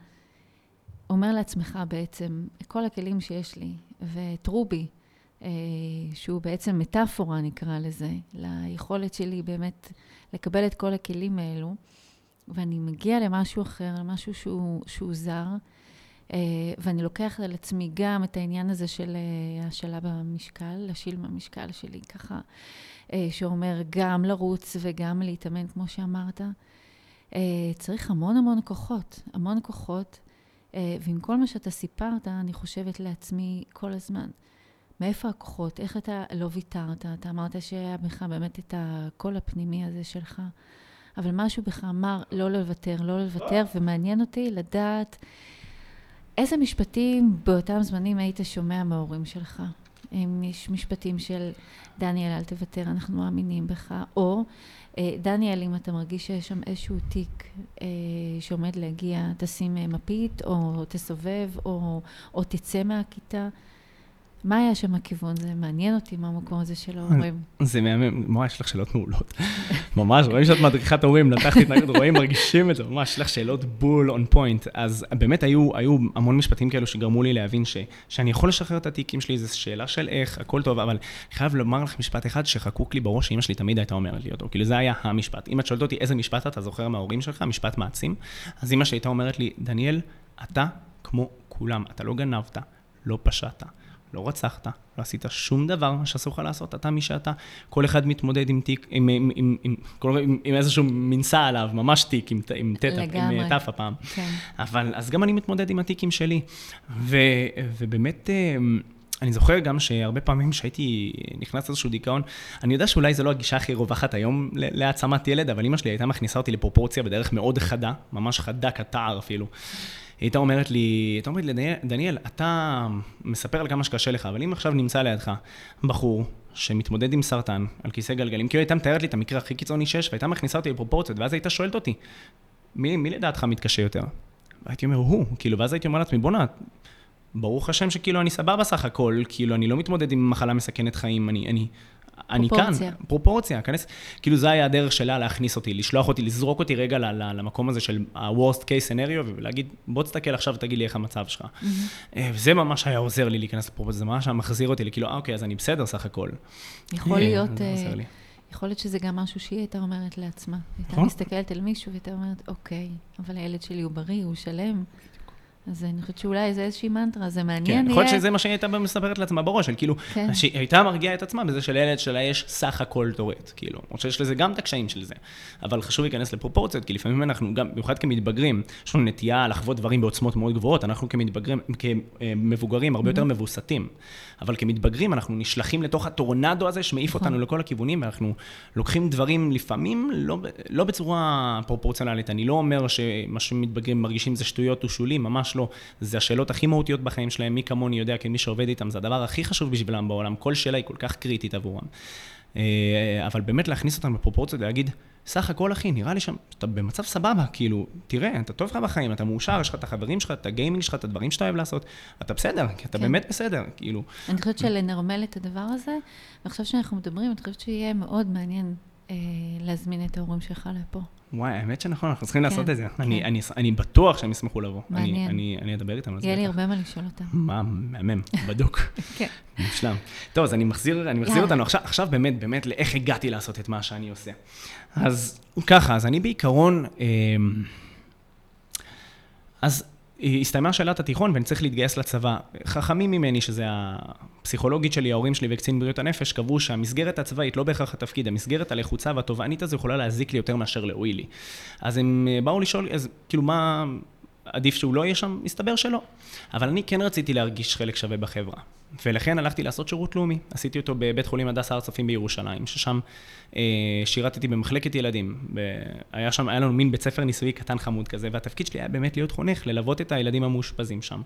אומר לעצמך בעצם, כל הכלים שיש לי, ואת רובי, אה, שהוא בעצם מטאפורה נקרא לזה, ליכולת שלי באמת לקבל את כל הכלים האלו, ואני מגיע למשהו אחר, למשהו שהוא, שהוא זר, ואני לוקחת על עצמי גם את העניין הזה של השאלה במשקל, להשיל במשקל שלי, ככה, שאומר גם לרוץ וגם להתאמן, כמו שאמרת. אה, צריך המון המון כוחות, המון כוחות, אה, ועם כל מה שאתה סיפרת, אני חושבת לעצמי כל הזמן, מאיפה הכוחות, איך אתה לא ויתרת, אתה אמרת שהיה בך באמת את הקול הפנימי הזה שלך, אבל משהו בך אמר לא לוותר, לא לוותר, ומעניין אותי לדעת איזה משפטים באותם זמנים היית שומע מההורים שלך. אם יש משפטים של דניאל, אל תוותר, אנחנו מאמינים בך, או אה, דניאל, אם אתה מרגיש שיש שם איזשהו תיק אה, שעומד להגיע, תשים אה, מפית, או תסובב, או, או תצא מהכיתה. מה היה שם הכיוון? זה מעניין אותי מה המקום הזה של ההורים. זה מהמם, ממש יש לך שאלות מעולות. ממש, רואים שאת מדריכת הורים, נתחתי התנגדות, רואים, מרגישים את זה, ממש, יש לך שאלות בול און פוינט. אז באמת היו, היו המון משפטים כאלו שגרמו לי להבין ש, שאני יכול לשחרר את התיקים שלי, זו שאלה של איך, הכל טוב, אבל אני חייב לומר לך משפט אחד שחקוק לי בראש, שאמא שלי תמיד הייתה אומרת לי אותו, כאילו זה היה המשפט. אם את שואלת אותי איזה משפט אתה זוכר מההורים שלך, משפט מעצים, אז אמא שלי הייתה אומרת לי, דניאל, אתה כמו כולם, אתה לא גנבת, לא פשעת. לא רצחת, לא עשית שום דבר שאסור לך לעשות, אתה מי שאתה. כל אחד מתמודד עם תיק, עם, עם, עם, עם, עם, עם, עם איזשהו מנסה עליו, ממש תיק, עם, עם תטא, עם תף הפעם. כן. אבל, אז גם אני מתמודד עם התיקים שלי. ו, ובאמת... אמ, אני זוכר גם שהרבה פעמים שהייתי נכנס לאיזשהו דיכאון, אני יודע שאולי זו לא הגישה הכי רווחת היום להעצמת ילד, אבל אמא שלי הייתה מכניסה אותי לפרופורציה בדרך מאוד חדה, ממש חדה כתער אפילו. היא הייתה אומרת לי, הייתה אומרת לי, דניאל, אתה מספר על כמה שקשה לך, אבל אם עכשיו נמצא לידך בחור שמתמודד עם סרטן על כיסא גלגלים, כאילו הייתה מתארת לי את המקרה הכי קיצוני שיש, והייתה מכניסה אותי לפרופורציות, ואז הייתה שואלת אותי, מי, מי לדעתך מתקשה יותר? והייתי אומר, הוא, כאילו, ואז הייתי אומר לעצמי, בואנה, ברוך השם שכאילו אני סבבה סך הכל, כאילו אני לא מתמודד עם מחלה מסכנת חיים, אני, אני, אני כאן, פרופורציה, כנס, כאילו זה היה הדרך שלה להכניס אותי, לשלוח אותי, לזרוק אותי רגע למקום הזה של ה-Worst case scenario, ולהגיד, בוא תסתכל עכשיו ותגיד לי איך המצב שלך. Mm-hmm. וזה ממש היה עוזר לי להיכנס לפרופורציה, זה ממש היה מחזיר אותי, כאילו, אה, אוקיי, אז אני בסדר סך הכל. יכול אה, להיות, אה, יכול להיות שזה גם משהו שהיא הייתה אומרת לעצמה. הייתה נכון. מסתכלת על מישהו והייתה אומרת, אוקיי, אבל הילד שלי הוא בריא, הוא שלם. אז אני חושבת שאולי זה איזושהי מנטרה, זה מעניין. כן, יכול להיות שזה מה שהיא הייתה מספרת לעצמה בראש, של כאילו, כן. שהיא הייתה מרגיעה את עצמה בזה שלילד שלה יש סך הכל טורט, כאילו, או שיש לזה גם את הקשיים של זה. אבל חשוב להיכנס לפרופורציות, כי לפעמים אנחנו גם, במיוחד כמתבגרים, יש לנו נטייה לחוות דברים בעוצמות מאוד גבוהות, אנחנו כמתבגרים, כמבוגרים הרבה יותר מבוסתים. אבל כמתבגרים אנחנו נשלחים לתוך הטורנדו הזה שמעיף נכון. אותנו לכל הכיוונים, ואנחנו לוקחים דברים לפעמים לא, לא בצורה פרופורציונלית. אני לא אומר שמה שמתבגרים מרגישים זה שטויות ושולי, ממש לא. זה השאלות הכי מהותיות בחיים שלהם, מי כמוני יודע, כמי שעובד איתם, זה הדבר הכי חשוב בשבילם בעולם. כל שאלה היא כל כך קריטית עבורם. אה, אבל באמת להכניס אותם בפרופורציות ולהגיד, סך הכל אחי, נראה לי שאתה במצב סבבה, כאילו, תראה, אתה טוב לך בחיים, אתה מאושר, יש לך את החברים שלך, את הגיימינג שלך, את הדברים שאתה אוהב לעשות, אתה בסדר, כי אתה כן. באמת בסדר, כאילו. אני חושבת שלנרמל את הדבר הזה, ועכשיו שאנחנו מדברים, אני חושבת שיהיה מאוד מעניין אה, להזמין את ההורים שלך לפה. וואי, האמת שנכון, אנחנו צריכים כן, לעשות את זה. כן. אני, אני, אני בטוח שהם ישמחו לבוא. מעניין. אני, אני, אני אדבר איתם על זה. יהיה לי הרבה מה לשאול אותם. מה, מהמם, בדוק. כן. מושלם. טוב, אז אני מחזיר, אני מחזיר אותנו עכשיו, עכשיו באמת, באמת, לאיך הגעתי לעשות את מה שאני עושה. אז ככה, אז אני בעיקרון, אה, אז הסתיימה שאלת התיכון ואני צריך להתגייס לצבא. חכמים ממני, שזה הפסיכולוגית שלי, ההורים שלי וקצין בריאות הנפש, קבעו שהמסגרת הצבאית לא בהכרח התפקיד, המסגרת הלחוצה והתובענית הזו יכולה להזיק לי יותר מאשר להועיל. אז הם אה, באו לשאול, אז כאילו מה, עדיף שהוא לא יהיה שם? מסתבר שלא. אבל אני כן רציתי להרגיש חלק שווה בחברה. ולכן הלכתי לעשות שירות לאומי. עשיתי אותו בבית חולים הדסה הר צופים בירושלים, ששם אה, שירתתי במחלקת ילדים. היה שם, היה לנו מין בית ספר ניסויי קטן חמוד כזה, והתפקיד שלי היה באמת להיות חונך, ללוות את הילדים המאושפזים שם.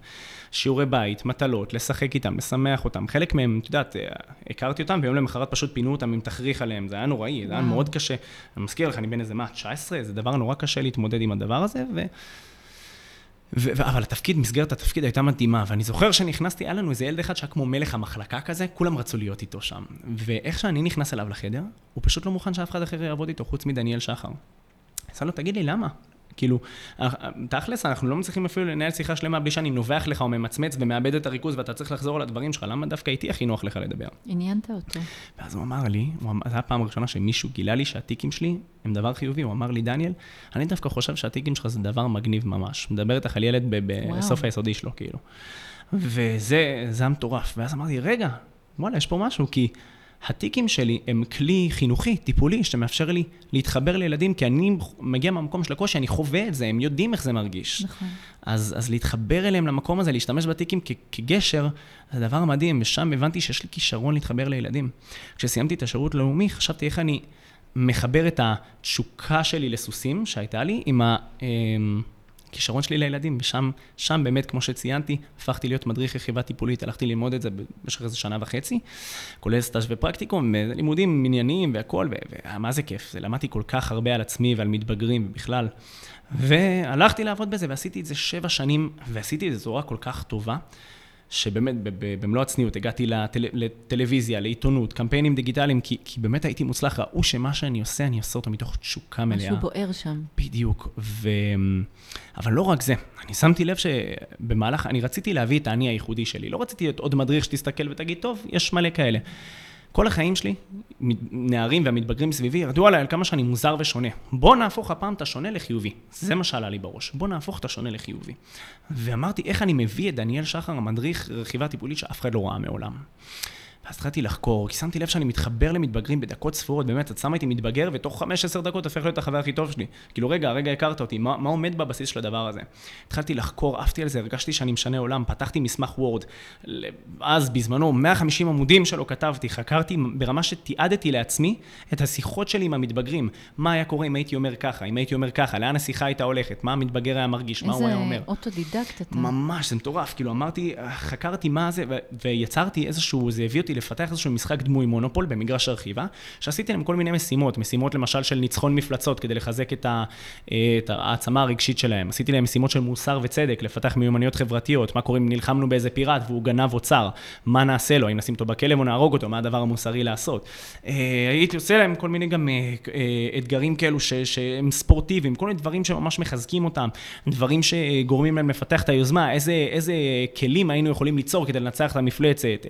שיעורי בית, מטלות, לשחק איתם, לשמח אותם. חלק מהם, את יודעת, אה, הכרתי אותם, ויום למחרת פשוט פינו אותם עם תכריך עליהם. זה היה נוראי, זה היה מאוד קשה. אני מזכיר לך, אני בן איזה מה, 19? זה דבר נורא קשה להתמודד עם הדבר הזה, ו... ו- אבל התפקיד, מסגרת התפקיד הייתה מדהימה, ואני זוכר שנכנסתי, היה לנו איזה ילד אחד שהיה כמו מלך המחלקה כזה, כולם רצו להיות איתו שם. ואיך שאני נכנס אליו לחדר, הוא פשוט לא מוכן שאף אחד אחר יעבוד איתו, חוץ מדניאל שחר. אז לו, תגיד לי, למה? כאילו, אה, תכלס, אנחנו לא מצליחים אפילו לנהל שיחה שלמה בלי שאני נובח לך או ממצמץ ומאבד את הריכוז ואתה צריך לחזור על הדברים שלך, למה דווקא איתי הכי נוח לך לדבר? עניינת אותו. ואז הוא אמר לי, זו הייתה הפעם הראשונה שמישהו גילה לי שהטיקים שלי הם דבר חיובי, הוא אמר לי, דניאל, אני דווקא חושב שהטיקים שלך זה דבר מגניב ממש. מדבר איתך על ילד בסוף היסודי שלו, כאילו. וזה היה מטורף. ואז אמרתי, רגע, וואלה, יש פה משהו, כי... הטיקים שלי הם כלי חינוכי, טיפולי, שמאפשר לי להתחבר לילדים, כי אני מגיע מהמקום של הקושי, אני חווה את זה, הם יודעים איך זה מרגיש. נכון. אז, אז להתחבר אליהם למקום הזה, להשתמש בטיקים כ- כגשר, זה דבר מדהים, ושם הבנתי שיש לי כישרון להתחבר לילדים. כשסיימתי את השירות הלאומי, חשבתי איך אני מחבר את התשוקה שלי לסוסים שהייתה לי עם ה... הכישרון שלי לילדים, ושם שם באמת, כמו שציינתי, הפכתי להיות מדריך רכיבה טיפולית, הלכתי ללמוד את זה במשך איזה שנה וחצי, כולל סטאז' ופרקטיקום, לימודים ענייניים והכול, ומה זה כיף, זה למדתי כל כך הרבה על עצמי ועל מתבגרים ובכלל. והלכתי לעבוד בזה, ועשיתי את זה שבע שנים, ועשיתי את זה בצורה כל כך טובה. שבאמת במלוא הצניעות הגעתי לטל, לטלוויזיה, לעיתונות, קמפיינים דיגיטליים, כי, כי באמת הייתי מוצלח, ראו שמה שאני עושה, אני עושה אותו מתוך תשוקה מלאה. משהו בוער שם. בדיוק, ו... אבל לא רק זה, אני שמתי לב שבמהלך, אני רציתי להביא את האני הייחודי שלי, לא רציתי להיות עוד מדריך שתסתכל ותגיד, טוב, יש מלא כאלה. כל החיים שלי, נערים והמתבגרים סביבי, ירדו עליי על כמה שאני מוזר ושונה. בוא נהפוך הפעם את השונה לחיובי. זה מה שעלה לי בראש. בוא נהפוך את השונה לחיובי. ואמרתי, איך אני מביא את דניאל שחר, המדריך רכיבה טיפולית שאף אחד לא ראה מעולם. ואז התחלתי לחקור, כי שמתי לב שאני מתחבר למתבגרים בדקות ספורות, באמת, את שמה איתי מתבגר, ותוך 15 דקות הופך להיות החבר הכי טוב שלי. כאילו, רגע, הרגע הכרת אותי, מה, מה עומד בבסיס של הדבר הזה? התחלתי לחקור, עפתי על זה, הרגשתי שאני משנה עולם, פתחתי מסמך Word, אז בזמנו, 150 עמודים שלו כתבתי, חקרתי ברמה שתיעדתי לעצמי את השיחות שלי עם המתבגרים. מה היה קורה אם הייתי אומר ככה, אם הייתי אומר ככה, לאן השיחה הייתה הולכת, מה המתבגר היה מרגיש, מה הוא היה אומר. איזה אוטודידקט אתה. ממש, זה מטורף, כאילו אמרתי, חקרתי מה זה, ויצרתי איזשהו, זה הביא אותי לפתח איזשהו משחק דמוי מונופול במגרש הרכיבה, שעשיתי להם כל מיני משימות, משימות למשל של ניצחון מפלצות כדי לחזק את, ה, את העצמה הרגשית שלהם, עשיתי להם משימות של מוסר וצדק, לפתח מיומנויות חברתיות, מה קורה אם נלחמנו באיזה פיראט והוא גנב אוצר, מה נעשה לו, האם נשים אותו בכלא או נהרוג אותו, מה הדבר המוסרי לעשות. אה, הייתי עושה להם כל מיני גם אה, אה, אתגרים כאלו ש, שהם ספורטיביים, כל מיני דברים שממש מחזקים אותם, דברים שגורמים להם לפתח את היוזמה, איזה, איזה כלים היינו יכולים ליצור כדי לנצח את המפלצת,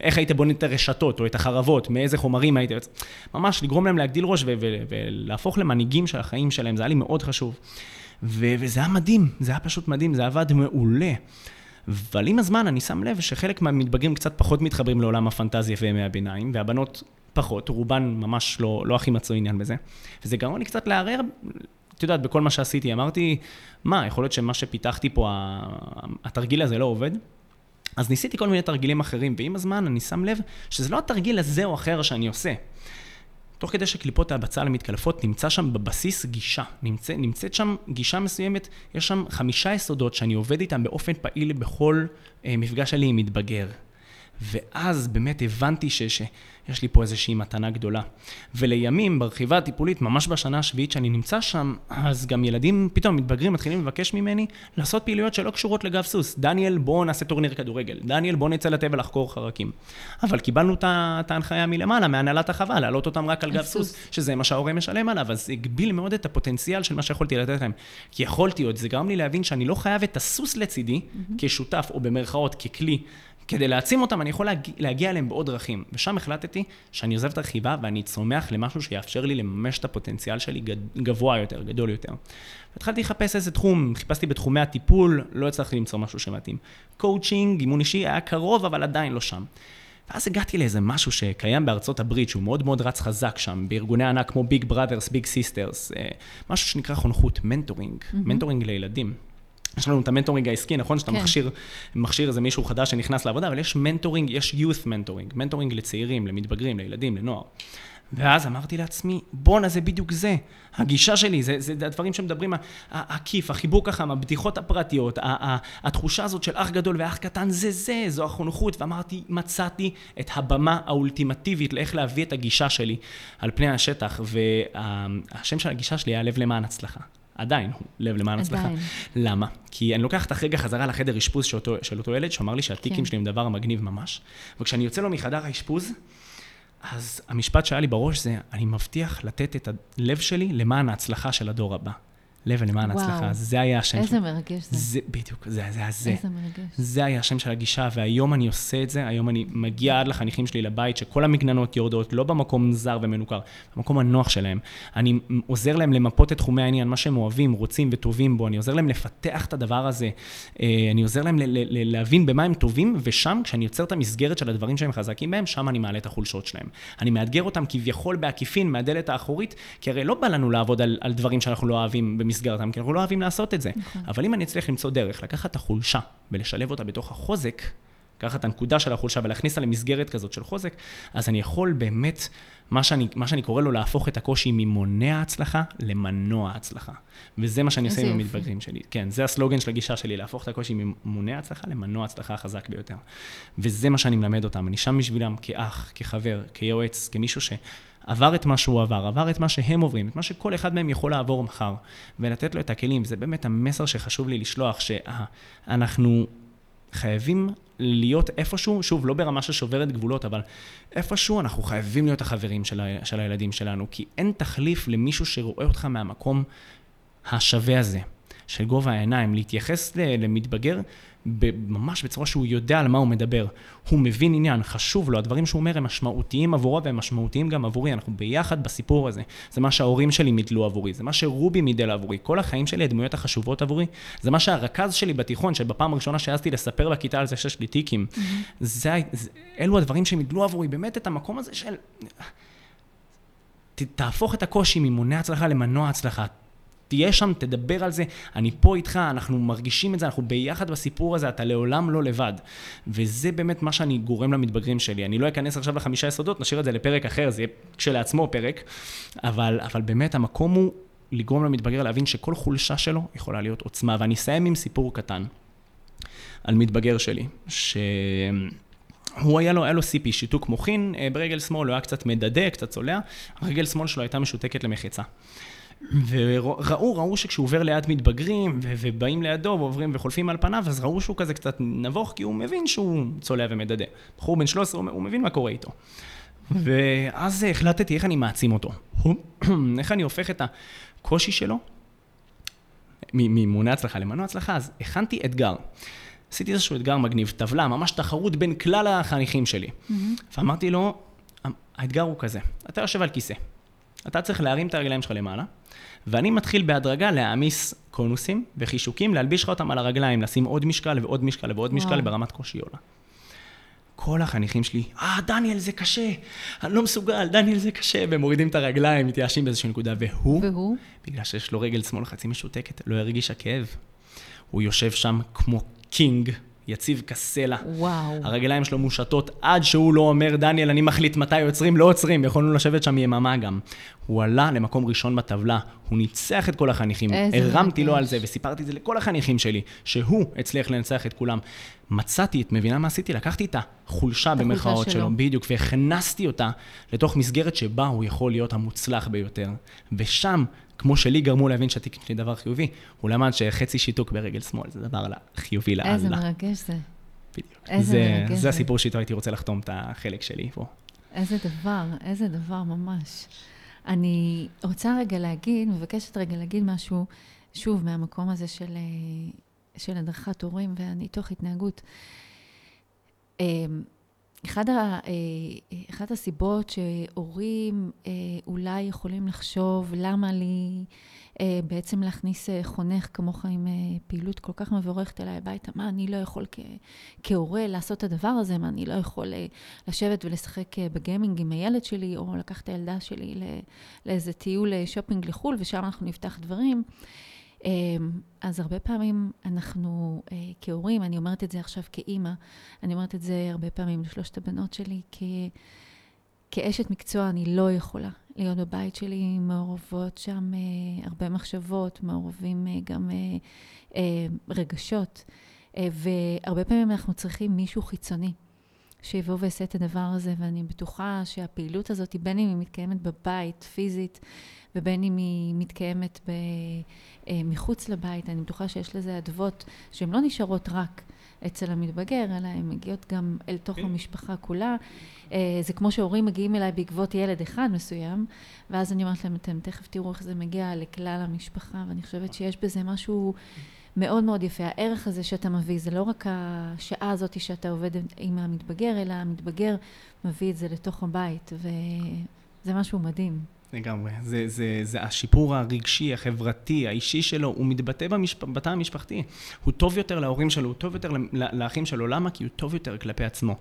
איך היית בונה את הרשתות או את החרבות, מאיזה חומרים הייתי... ממש לגרום להם להגדיל ראש ולהפוך למנהיגים של החיים שלהם, זה היה לי מאוד חשוב. ו- וזה היה מדהים, זה היה פשוט מדהים, זה עבד מעולה. אבל עם הזמן אני שם לב שחלק מהמתבגרים קצת פחות מתחברים לעולם הפנטזיה וימי הביניים, והבנות פחות, רובן ממש לא, לא הכי מצאו עניין בזה. וזה גרם לי קצת לערער, את יודעת, בכל מה שעשיתי. אמרתי, מה, יכול להיות שמה שפיתחתי פה, התרגיל הזה לא עובד? אז ניסיתי כל מיני תרגילים אחרים, ועם הזמן אני שם לב שזה לא התרגיל הזה או אחר שאני עושה. תוך כדי שקליפות הבצל מתקלפות, נמצא שם בבסיס גישה. נמצא, נמצאת שם גישה מסוימת, יש שם חמישה יסודות שאני עובד איתם באופן פעיל בכל אה, מפגש שלי עם מתבגר. ואז באמת הבנתי ש, שיש לי פה איזושהי מתנה גדולה. ולימים, ברכיבה הטיפולית, ממש בשנה השביעית שאני נמצא שם, אז גם ילדים, פתאום מתבגרים, מתחילים לבקש ממני לעשות פעילויות שלא קשורות לגב סוס. דניאל, בוא נעשה טורניר כדורגל. דניאל, בוא נצא לטבע לחקור חרקים. אבל קיבלנו את ההנחיה מלמעלה, מהנהלת החווה, להעלות אותם רק על גב סוס, שזה מה שההורה משלם עליו, אז הגביל מאוד את הפוטנציאל של מה שיכולתי לתת להם. כי יכולתי עוד, זה גרם לי להבין שאני לא חייב את הסוס לצידי, כשותף, או במרכאות, ככלי. כדי להעצים אותם, אני יכול להגיע, להגיע אליהם בעוד דרכים. ושם החלטתי שאני עוזב את הרכיבה ואני צומח למשהו שיאפשר לי לממש את הפוטנציאל שלי גבוה יותר, גדול יותר. התחלתי לחפש איזה תחום, חיפשתי בתחומי הטיפול, לא הצלחתי למצוא משהו שמתאים. קואוצ'ינג, אימון אישי, היה קרוב, אבל עדיין לא שם. ואז הגעתי לאיזה משהו שקיים בארצות הברית, שהוא מאוד מאוד רץ חזק שם, בארגוני ענק כמו Big Brothers, Big Sisters, משהו שנקרא חונכות, mentoring, mm-hmm. mentoring לילדים. יש לנו את ה mentoring העסקי, נכון? שאתה כן. מכשיר, מכשיר איזה מישהו חדש שנכנס לעבודה, אבל יש mentoring, יש youth mentoring, mentoring לצעירים, למתבגרים, לילדים, לנוער. ואז אמרתי לעצמי, בואנה, זה בדיוק זה. הגישה שלי, זה, זה הדברים שמדברים, הכיף, החיבור ככה, הבדיחות הפרטיות, התחושה הזאת של אח גדול ואח קטן, זה זה, זו החונכות. ואמרתי, מצאתי את הבמה האולטימטיבית לאיך להביא את הגישה שלי על פני השטח. והשם של הגישה שלי היה לב למען הצלחה. עדיין הוא לב למען הצלחה. למה? כי אני לוקח את הרגע חזרה לחדר אשפוז של אותו, של אותו ילד, שאמר לי שהטיקים כן. שלי הם דבר מגניב ממש. וכשאני יוצא לו מחדר האשפוז, אז המשפט שהיה לי בראש זה, אני מבטיח לתת את הלב שלי למען ההצלחה של הדור הבא. לב ולמען הצלחה, זה היה השם. איזה. מרגש זה. זה. בדיוק, זה היה זה. איזה מרגש. זה היה השם של הגישה, והיום אני עושה את זה, היום אני מגיע עד לחניכים שלי לבית, שכל המגננות יורדות, לא במקום זר ומנוכר, במקום הנוח שלהם. אני עוזר להם למפות את תחומי העניין, מה שהם אוהבים, רוצים וטובים בו, אני עוזר להם לפתח את הדבר הזה, אה, אני עוזר להם להבין במה הם טובים, ושם, כשאני יוצר את המסגרת של הדברים שהם חזקים בהם, שם אני מעלה את החולשות שלהם. אני מאתגר אותם כביכול בעקיפין מהדלת האחורית, כי הרי לא בא לנו לעבוד על, על דברים שאנחנו לא אוהבים במסגרתם, כי אנחנו לא אוהבים לעשות את זה. נכון. אבל אם אני אצליח למצוא דרך לקחת את החולשה ולשלב אותה בתוך החוזק, לקחת את הנקודה של החולשה ולהכניס אותה למסגרת כזאת של חוזק, אז אני יכול באמת, מה שאני, מה שאני קורא לו, להפוך את הקושי ממונע הצלחה למנוע הצלחה. וזה מה שאני עושה עם המתבגרים שלי. כן, זה הסלוגן של הגישה שלי, להפוך את הקושי ממונע הצלחה למנוע הצלחה החזק ביותר. וזה מה שאני מלמד אותם. אני שם בשבילם כאח, כחבר, כיועץ, כמישהו ש... עבר את מה שהוא עבר, עבר את מה שהם עוברים, את מה שכל אחד מהם יכול לעבור מחר, ולתת לו את הכלים. זה באמת המסר שחשוב לי לשלוח, שאנחנו חייבים להיות איפשהו, שוב, לא ברמה ששוברת גבולות, אבל איפשהו אנחנו חייבים להיות החברים של, ה, של הילדים שלנו, כי אין תחליף למישהו שרואה אותך מהמקום השווה הזה, של גובה העיניים, להתייחס למתבגר ממש בצורה שהוא יודע על מה הוא מדבר. הוא מבין עניין, חשוב לו, הדברים שהוא אומר הם משמעותיים עבורו והם משמעותיים גם עבורי, אנחנו ביחד בסיפור הזה. זה מה שההורים שלי מידלו עבורי, זה מה שרובי מידל עבורי, כל החיים שלי הדמויות החשובות עבורי, זה מה שהרכז שלי בתיכון, שבפעם הראשונה שהעזתי לספר בכיתה על זה שיש לי טיקים, mm-hmm. זה, זה, אלו הדברים שמידלו עבורי, באמת את המקום הזה של... תהפוך את הקושי ממונע הצלחה למנוע הצלחה. תהיה שם, תדבר על זה, אני פה איתך, אנחנו מרגישים את זה, אנחנו ביחד בסיפור הזה, אתה לעולם לא לבד. וזה באמת מה שאני גורם למתבגרים שלי. אני לא אכנס עכשיו לחמישה יסודות, נשאיר את זה לפרק אחר, זה יהיה כשלעצמו פרק, אבל, אבל באמת המקום הוא לגרום למתבגר להבין שכל חולשה שלו יכולה להיות עוצמה. ואני אסיים עם סיפור קטן על מתבגר שלי, ש... הוא היה לו, היה לו CP, שיתוק מוחין, אה, ברגל שמאל הוא היה קצת מדדה, קצת צולע, רגל שמאל שלו הייתה משותקת למחיצה. וראו, ראו שכשהוא עובר ליד מתבגרים, ו- ובאים לידו ועוברים וחולפים על פניו, אז ראו שהוא כזה קצת נבוך, כי הוא מבין שהוא צולע ומדדה. בחור בן 13, הוא מבין מה קורה איתו. ואז החלטתי איך אני מעצים אותו. איך אני הופך את הקושי שלו ממונה הצלחה למנוע הצלחה, אז הכנתי אתגר. עשיתי איזשהו אתגר מגניב, טבלה, ממש תחרות בין כלל החניכים שלי. ואמרתי לו, האתגר הוא כזה, אתה יושב על כיסא, אתה צריך להרים את הרגליים שלך למעלה, ואני מתחיל בהדרגה להעמיס קונוסים וחישוקים, להלביש לך אותם על הרגליים, לשים עוד משקל ועוד משקל ועוד משקל ברמת קושי עולה. כל החניכים שלי, אה, דניאל זה קשה, אני לא מסוגל, דניאל זה קשה, והם מורידים את הרגליים, מתייאשים באיזושהי נקודה, והוא, והוא, בגלל שיש לו רגל שמאל חצי משותקת, לא הרגיש הכאב. הוא יושב שם כמו קינג, יציב כסלע. וואו. הרגליים שלו מושטות עד שהוא לא אומר, דניאל, אני מחליט מתי עוצרים, לא עוצרים, יכולנו לשבת שם יממה גם. הוא עלה למקום ראשון בטבלה, הוא ניצח את כל החניכים. הרמתי לו על זה וסיפרתי את זה לכל החניכים שלי, שהוא הצליח לנצח את כולם. מצאתי, את מבינה מה עשיתי? לקחתי את החולשה במרכאות שלו, בדיוק, והכנסתי אותה לתוך מסגרת שבה הוא יכול להיות המוצלח ביותר. ושם כמו שלי גרמו להבין שהתיק שלי דבר חיובי, הוא למד שחצי שיתוק ברגל שמאל, זה דבר חיובי לאללה. איזה מרגש זה. בדיוק. איזה זה, מרגש זה. זה הסיפור שאיתו הייתי רוצה לחתום את החלק שלי פה. איזה דבר, איזה דבר ממש. אני רוצה רגע להגיד, מבקשת רגע להגיד משהו, שוב, מהמקום הזה של, אה, של הדרכת הורים והניתוח התנהגות. אחד ה, אה, אחת הסיבות שהורים אה, אולי יכולים לחשוב למה לי אה, בעצם להכניס חונך כמוך עם פעילות כל כך מבורכת אליי הביתה, מה אני לא יכול כהורה לעשות את הדבר הזה, מה אני לא יכול לשבת ולשחק בגיימינג עם הילד שלי, או לקחת את הילדה שלי לאיזה טיול שופינג לחו"ל, ושם אנחנו נפתח דברים. אמ, אז הרבה פעמים אנחנו אה, כהורים, אני אומרת את זה עכשיו כאימא, אני אומרת את זה הרבה פעמים לשלושת הבנות שלי, כ... כאשת מקצוע אני לא יכולה להיות בבית שלי, מעורבות שם אה, הרבה מחשבות, מעורבים אה, גם אה, אה, רגשות, אה, והרבה פעמים אנחנו צריכים מישהו חיצוני. שיבוא ויעשה את הדבר הזה, ואני בטוחה שהפעילות הזאת, בין אם היא מתקיימת בבית, פיזית, ובין אם היא מתקיימת ב, אה, מחוץ לבית, אני בטוחה שיש לזה אדוות שהן לא נשארות רק אצל המתבגר, אלא הן מגיעות גם אל תוך כן. המשפחה כולה. אה, זה כמו שהורים מגיעים אליי בעקבות ילד אחד מסוים, ואז אני אומרת להם, אתם תכף תראו איך זה מגיע לכלל המשפחה, ואני חושבת שיש בזה משהו... מאוד מאוד יפה. הערך הזה שאתה מביא, זה לא רק השעה הזאת שאתה עובד עם המתבגר, אלא המתבגר מביא את זה לתוך הבית, וזה משהו מדהים. לגמרי. זה, זה, זה השיפור הרגשי, החברתי, האישי שלו, הוא מתבטא במשפ... בתא המשפחתי. הוא טוב יותר להורים שלו, הוא טוב יותר לאחים שלו. למה? כי הוא טוב יותר כלפי עצמו.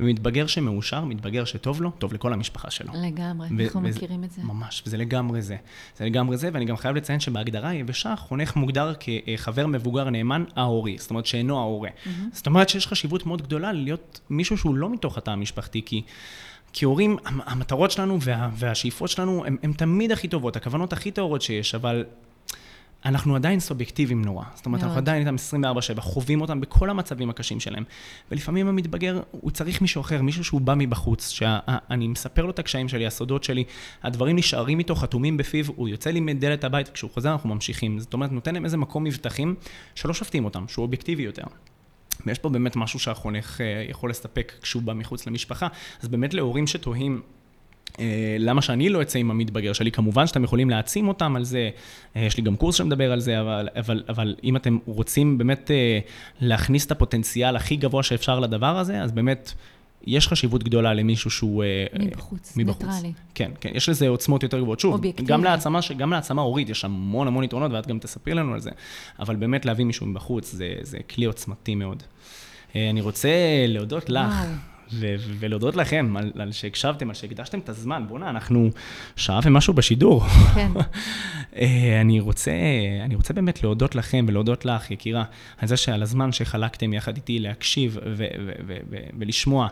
ומתבגר שמאושר, מתבגר שטוב לו, טוב לכל המשפחה שלו. לגמרי, ו- אנחנו וזה, מכירים את זה. ממש, וזה לגמרי זה. זה לגמרי זה, ואני גם חייב לציין שבהגדרה היבשה, חונך מוגדר כחבר מבוגר נאמן ההורי, זאת אומרת שאינו ההורה. Mm-hmm. זאת אומרת שיש חשיבות מאוד גדולה להיות מישהו שהוא לא מתוך התא המשפחתי, כי... כהורים, המטרות שלנו וה, והשאיפות שלנו הן תמיד הכי טובות, הכוונות הכי טהורות שיש, אבל אנחנו עדיין סובייקטיביים נורא. זאת אומרת, מאוד. אנחנו עדיין איתם 24-7, חווים אותם בכל המצבים הקשים שלהם. ולפעמים המתבגר, הוא צריך מישהו אחר, מישהו שהוא בא מבחוץ, שאני מספר לו את הקשיים שלי, הסודות שלי, הדברים נשארים איתו, חתומים בפיו, הוא יוצא לי מדלת הבית, וכשהוא חוזר אנחנו ממשיכים. זאת אומרת, נותן להם איזה מקום מבטחים שלא שופטים אותם, שהוא אובייקטיבי יותר. ויש פה באמת משהו שהחונך אה, יכול לספק כשהוא בא מחוץ למשפחה. אז באמת להורים שתוהים, אה, למה שאני לא אצא עם המתבגר שלי? כמובן שאתם יכולים להעצים אותם על זה, אה, יש לי גם קורס שמדבר על זה, אבל, אבל, אבל אם אתם רוצים באמת להכניס את הפוטנציאל הכי גבוה שאפשר לדבר הזה, אז באמת יש חשיבות גדולה למישהו שהוא... אה, מבחוץ, מבחוץ. ניטרלי. כן, כן, יש לזה עוצמות יותר גבוהות. שוב, אובייקטיבי. גם להעצמה, גם להעצמה הורית יש המון המון יתרונות, ואת גם תספרי לנו על זה, אבל באמת להביא מישהו מבחוץ זה, זה כלי עוצמתי מאוד. אה, אני רוצה להודות לך. ו- ולהודות לכם על, על שהקשבתם, על שהקדשתם את הזמן. בואנה, אנחנו שעה ומשהו בשידור. כן. אה, אני, רוצה, אני רוצה באמת להודות לכם ולהודות לך, יקירה, על זה שעל הזמן שחלקתם יחד איתי להקשיב ולשמוע,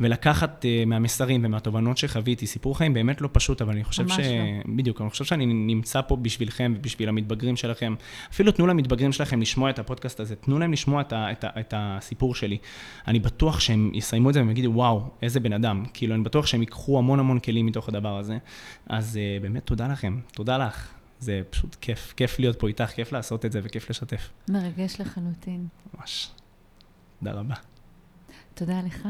ולקחת uh, מהמסרים ומהתובנות שחוויתי. סיפור חיים באמת לא פשוט, אבל אני חושב ש... לא. בדיוק, אני חושב שאני נמצא פה בשבילכם ובשביל המתבגרים שלכם. אפילו תנו למתבגרים שלכם לשמוע את הפודקאסט הזה, תנו להם לשמוע את, ה- את, ה- את הסיפור שלי. אני בטוח שהם יסיימו את זה והם יגידו, וואו, איזה בן אדם. כאילו, אני בטוח שהם ייקחו המון המון כלים מתוך הדבר הזה. אז uh, באמת תודה לכם, תודה לך. זה פשוט כיף, כיף להיות פה איתך, כיף לעשות את זה וכיף לשתף. מרגש לחלוטין. ממש. תודה רבה. תודה לך.